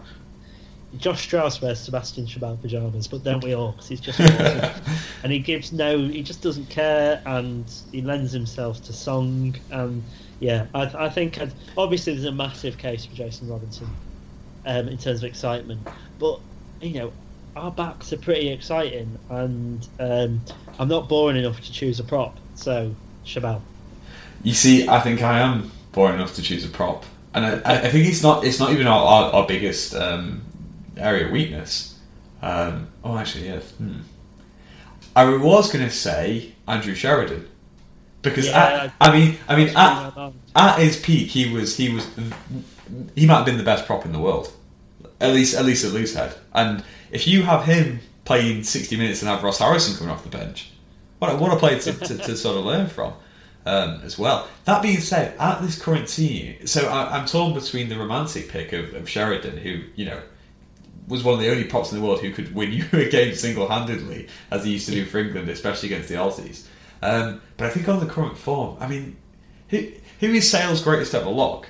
Josh Strauss wears Sébastien Chabal pajamas, but don't we all? Because he's just awesome. and he gives no, he just doesn't care, and he lends himself to song. And yeah, I, I think I'd, obviously there's a massive case for Jason Robinson um, in terms of excitement, but you know our backs are pretty exciting, and um, I'm not boring enough to choose a prop. So, Chabal. You see, I think I am boring enough to choose a prop, and I, I think it's not. It's not even our, our, our biggest um, area of weakness. Um, oh, actually, yeah. Hmm. I was going to say Andrew Sheridan because yeah, at, I mean, I mean, at, at his peak, he was he was he might have been the best prop in the world, at least at least at Loosehead, and if you have him playing 60 minutes and have Ross Harrison coming off the bench, what a, what a player to, to, to sort of learn from um, as well. That being said, at this current team, so I, am torn between the romantic pick of, of Sheridan, who, you know, was one of the only props in the world who could win you a game single handedly, as he used to do for England, especially against the Aussies. Um, but I think on the current form, I mean, who, who is Sale's greatest ever lock?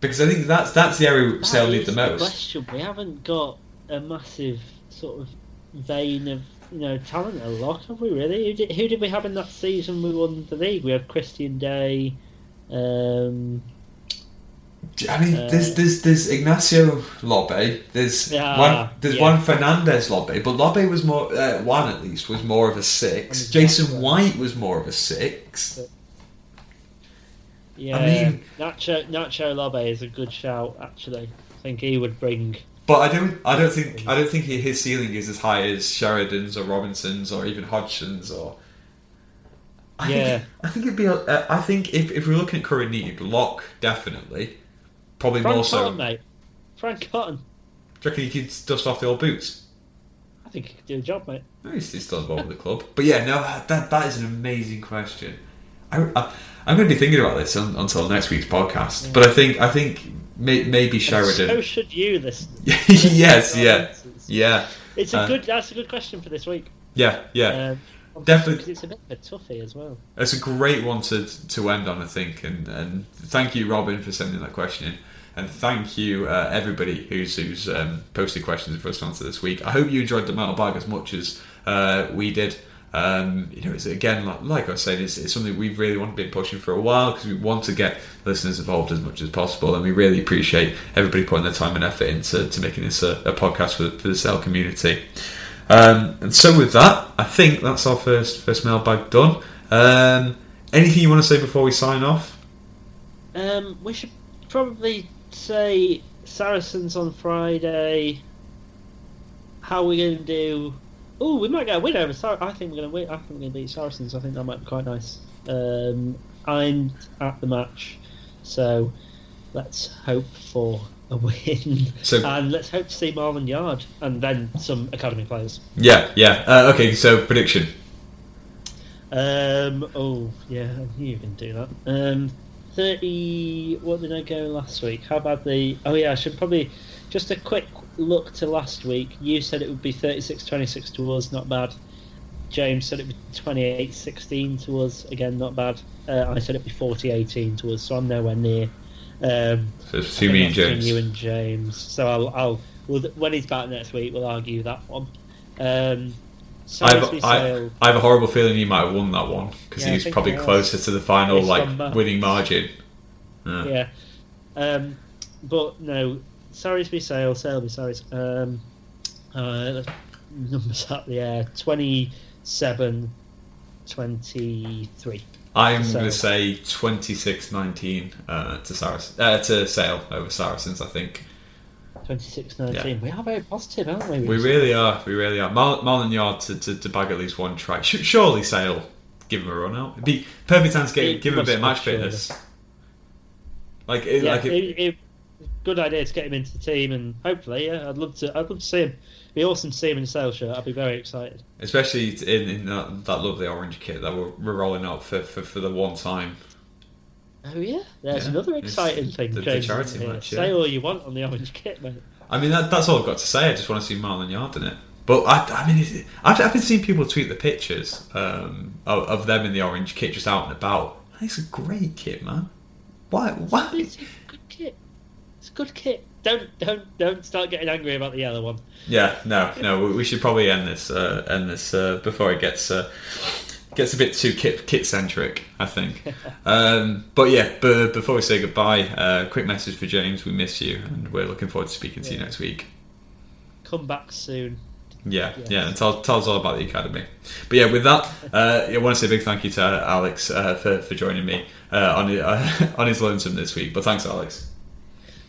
Because I think that's that's the area Sale needs the most. question. We haven't got a massive sort of vein of you know talent a lot, have we really? Who did, who did we have in that season we won the league? We had Christian Day. Um, I mean, Uh, there's there's there's Ignacio Lobbe. There's Yeah, one there's yeah. one Fernandez Lobbe, but Lobbe was more uh, one at least was more of a six. And Jason White was more of a six. yeah, I mean- Nacho Nacho Lobbe is a good shout. Actually, I think he would bring. But I don't I don't think I don't think he, his ceiling is as high as Sheridan's or Robinson's or even Hodgson's or. I Yeah. think I think it'd be. Uh, I think if if we're looking at current need, Lock definitely, probably Frank more so. Cotton, mate. Frank Cotton. Do you reckon he could dust off the old boots? I think he could do a job, mate. No, he's, he's still involved with the club. But yeah, no, that that is an amazing question. I, I, I'm going to be thinking about this un, until next week's podcast. But I think I think may, maybe So Sheridan. should you listen. yes, yeah, yeah, It's a Uh, good. That's a good question for this week. yeah, yeah. Um, Definitely. because it's a bit of a toughie as well. It's a great one to to end on, I think. And and thank you, Robin, for sending that question in. And thank you, uh, everybody who's who's um, posted questions for us to answer this week. I hope you enjoyed the mailbag as much as uh, we did. Um, you know, it's again, like, like I said, it's, it's something we've really want, to be pushing for a while because we want to get listeners involved as much as possible, and we really appreciate everybody putting their time and effort into to making this a, a podcast for, for the Sale community. Um, and so, with that, I think that's our first first mailbag done. Um, anything you want to say before we sign off? Um, we should probably say Saracens on Friday. How are we going to do? Oh, we might get a win over. Sar- I think we're going to win. I think we're going to beat Saracens. I think that might be quite nice. Um, I'm at the match, so let's hope for a win. So- and let's hope to see Marland Yarde and then some academy players. Yeah, yeah. Uh, okay, so prediction. Um. Oh, yeah. You can do that. Um. Thirty. What did I go last week? How about the? Oh yeah. I should probably just a quick look to last week. You said it would be 36-26 to us. Not bad. James said it would be 28-16 to us. Again, not bad. Uh, I said it'd be 40-18 to us. So I'm nowhere near. Um, So it's two me and James. You and James. So I'll, I'll we'll, when he's back next week, we'll argue that one. Um. I've, I, I have a horrible feeling you might have won that one because Yeah, he was probably he closer to the final, like winning margin. Yeah. yeah. Um, but no, Salisbury Sale, Salisbury Saris. Um, uh, numbers up the air 27, 23. I'm going to say 26-19 uh, to Saracens, uh, to Sale over Saracens. I think 26 19. We are very positive, aren't we? we really are. We really are. Marland Yarde to, to, to bag at least one try. Surely Sale give him a run out. It'd be perfect time to get, give him a bit of match surely. fitness. Like, it, Yeah, like it, it, good idea to get him into the team, and hopefully, yeah, I'd love to. I'd love to see him. It'd be awesome to see him in a Sale shirt. I'd be very excited. especially in, in that, that lovely orange kit that we're, we're rolling out for, for, for the one time. Oh yeah, there's Yeah, another it's exciting thing. the- the charity match, yeah. Say all you want on the orange kit, mate. I mean, that, that's all I've got to say. I just want to see Marland Yarde in it. But I, I mean, I've, I've been seeing people tweet the pictures um, of, of them in the orange kit just out and about. It's a great kit, man. Why? Why? It's a good kit. It's a good kit. Don't don't don't start getting angry about the yellow one. Yeah, no, no. we- should probably end this uh, end this uh, before it gets uh, gets a bit too kit kit centric. I think. um, but yeah, but before we say goodbye, uh, quick message for James. We miss you, and we're looking forward to speaking to you next week. Come back soon. Yeah, Yes. yeah, and tell, tell us all about the academy. But yeah, with that, uh, I want to say a big thank you to Alex uh, for, for joining me uh, on uh, on his lonesome this week. But thanks, Alex.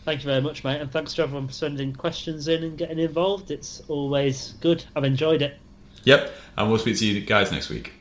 Thank you very much, mate, and thanks to everyone for sending questions in and getting involved. It's always good. I've enjoyed it. Yep, and we'll speak to you guys next week.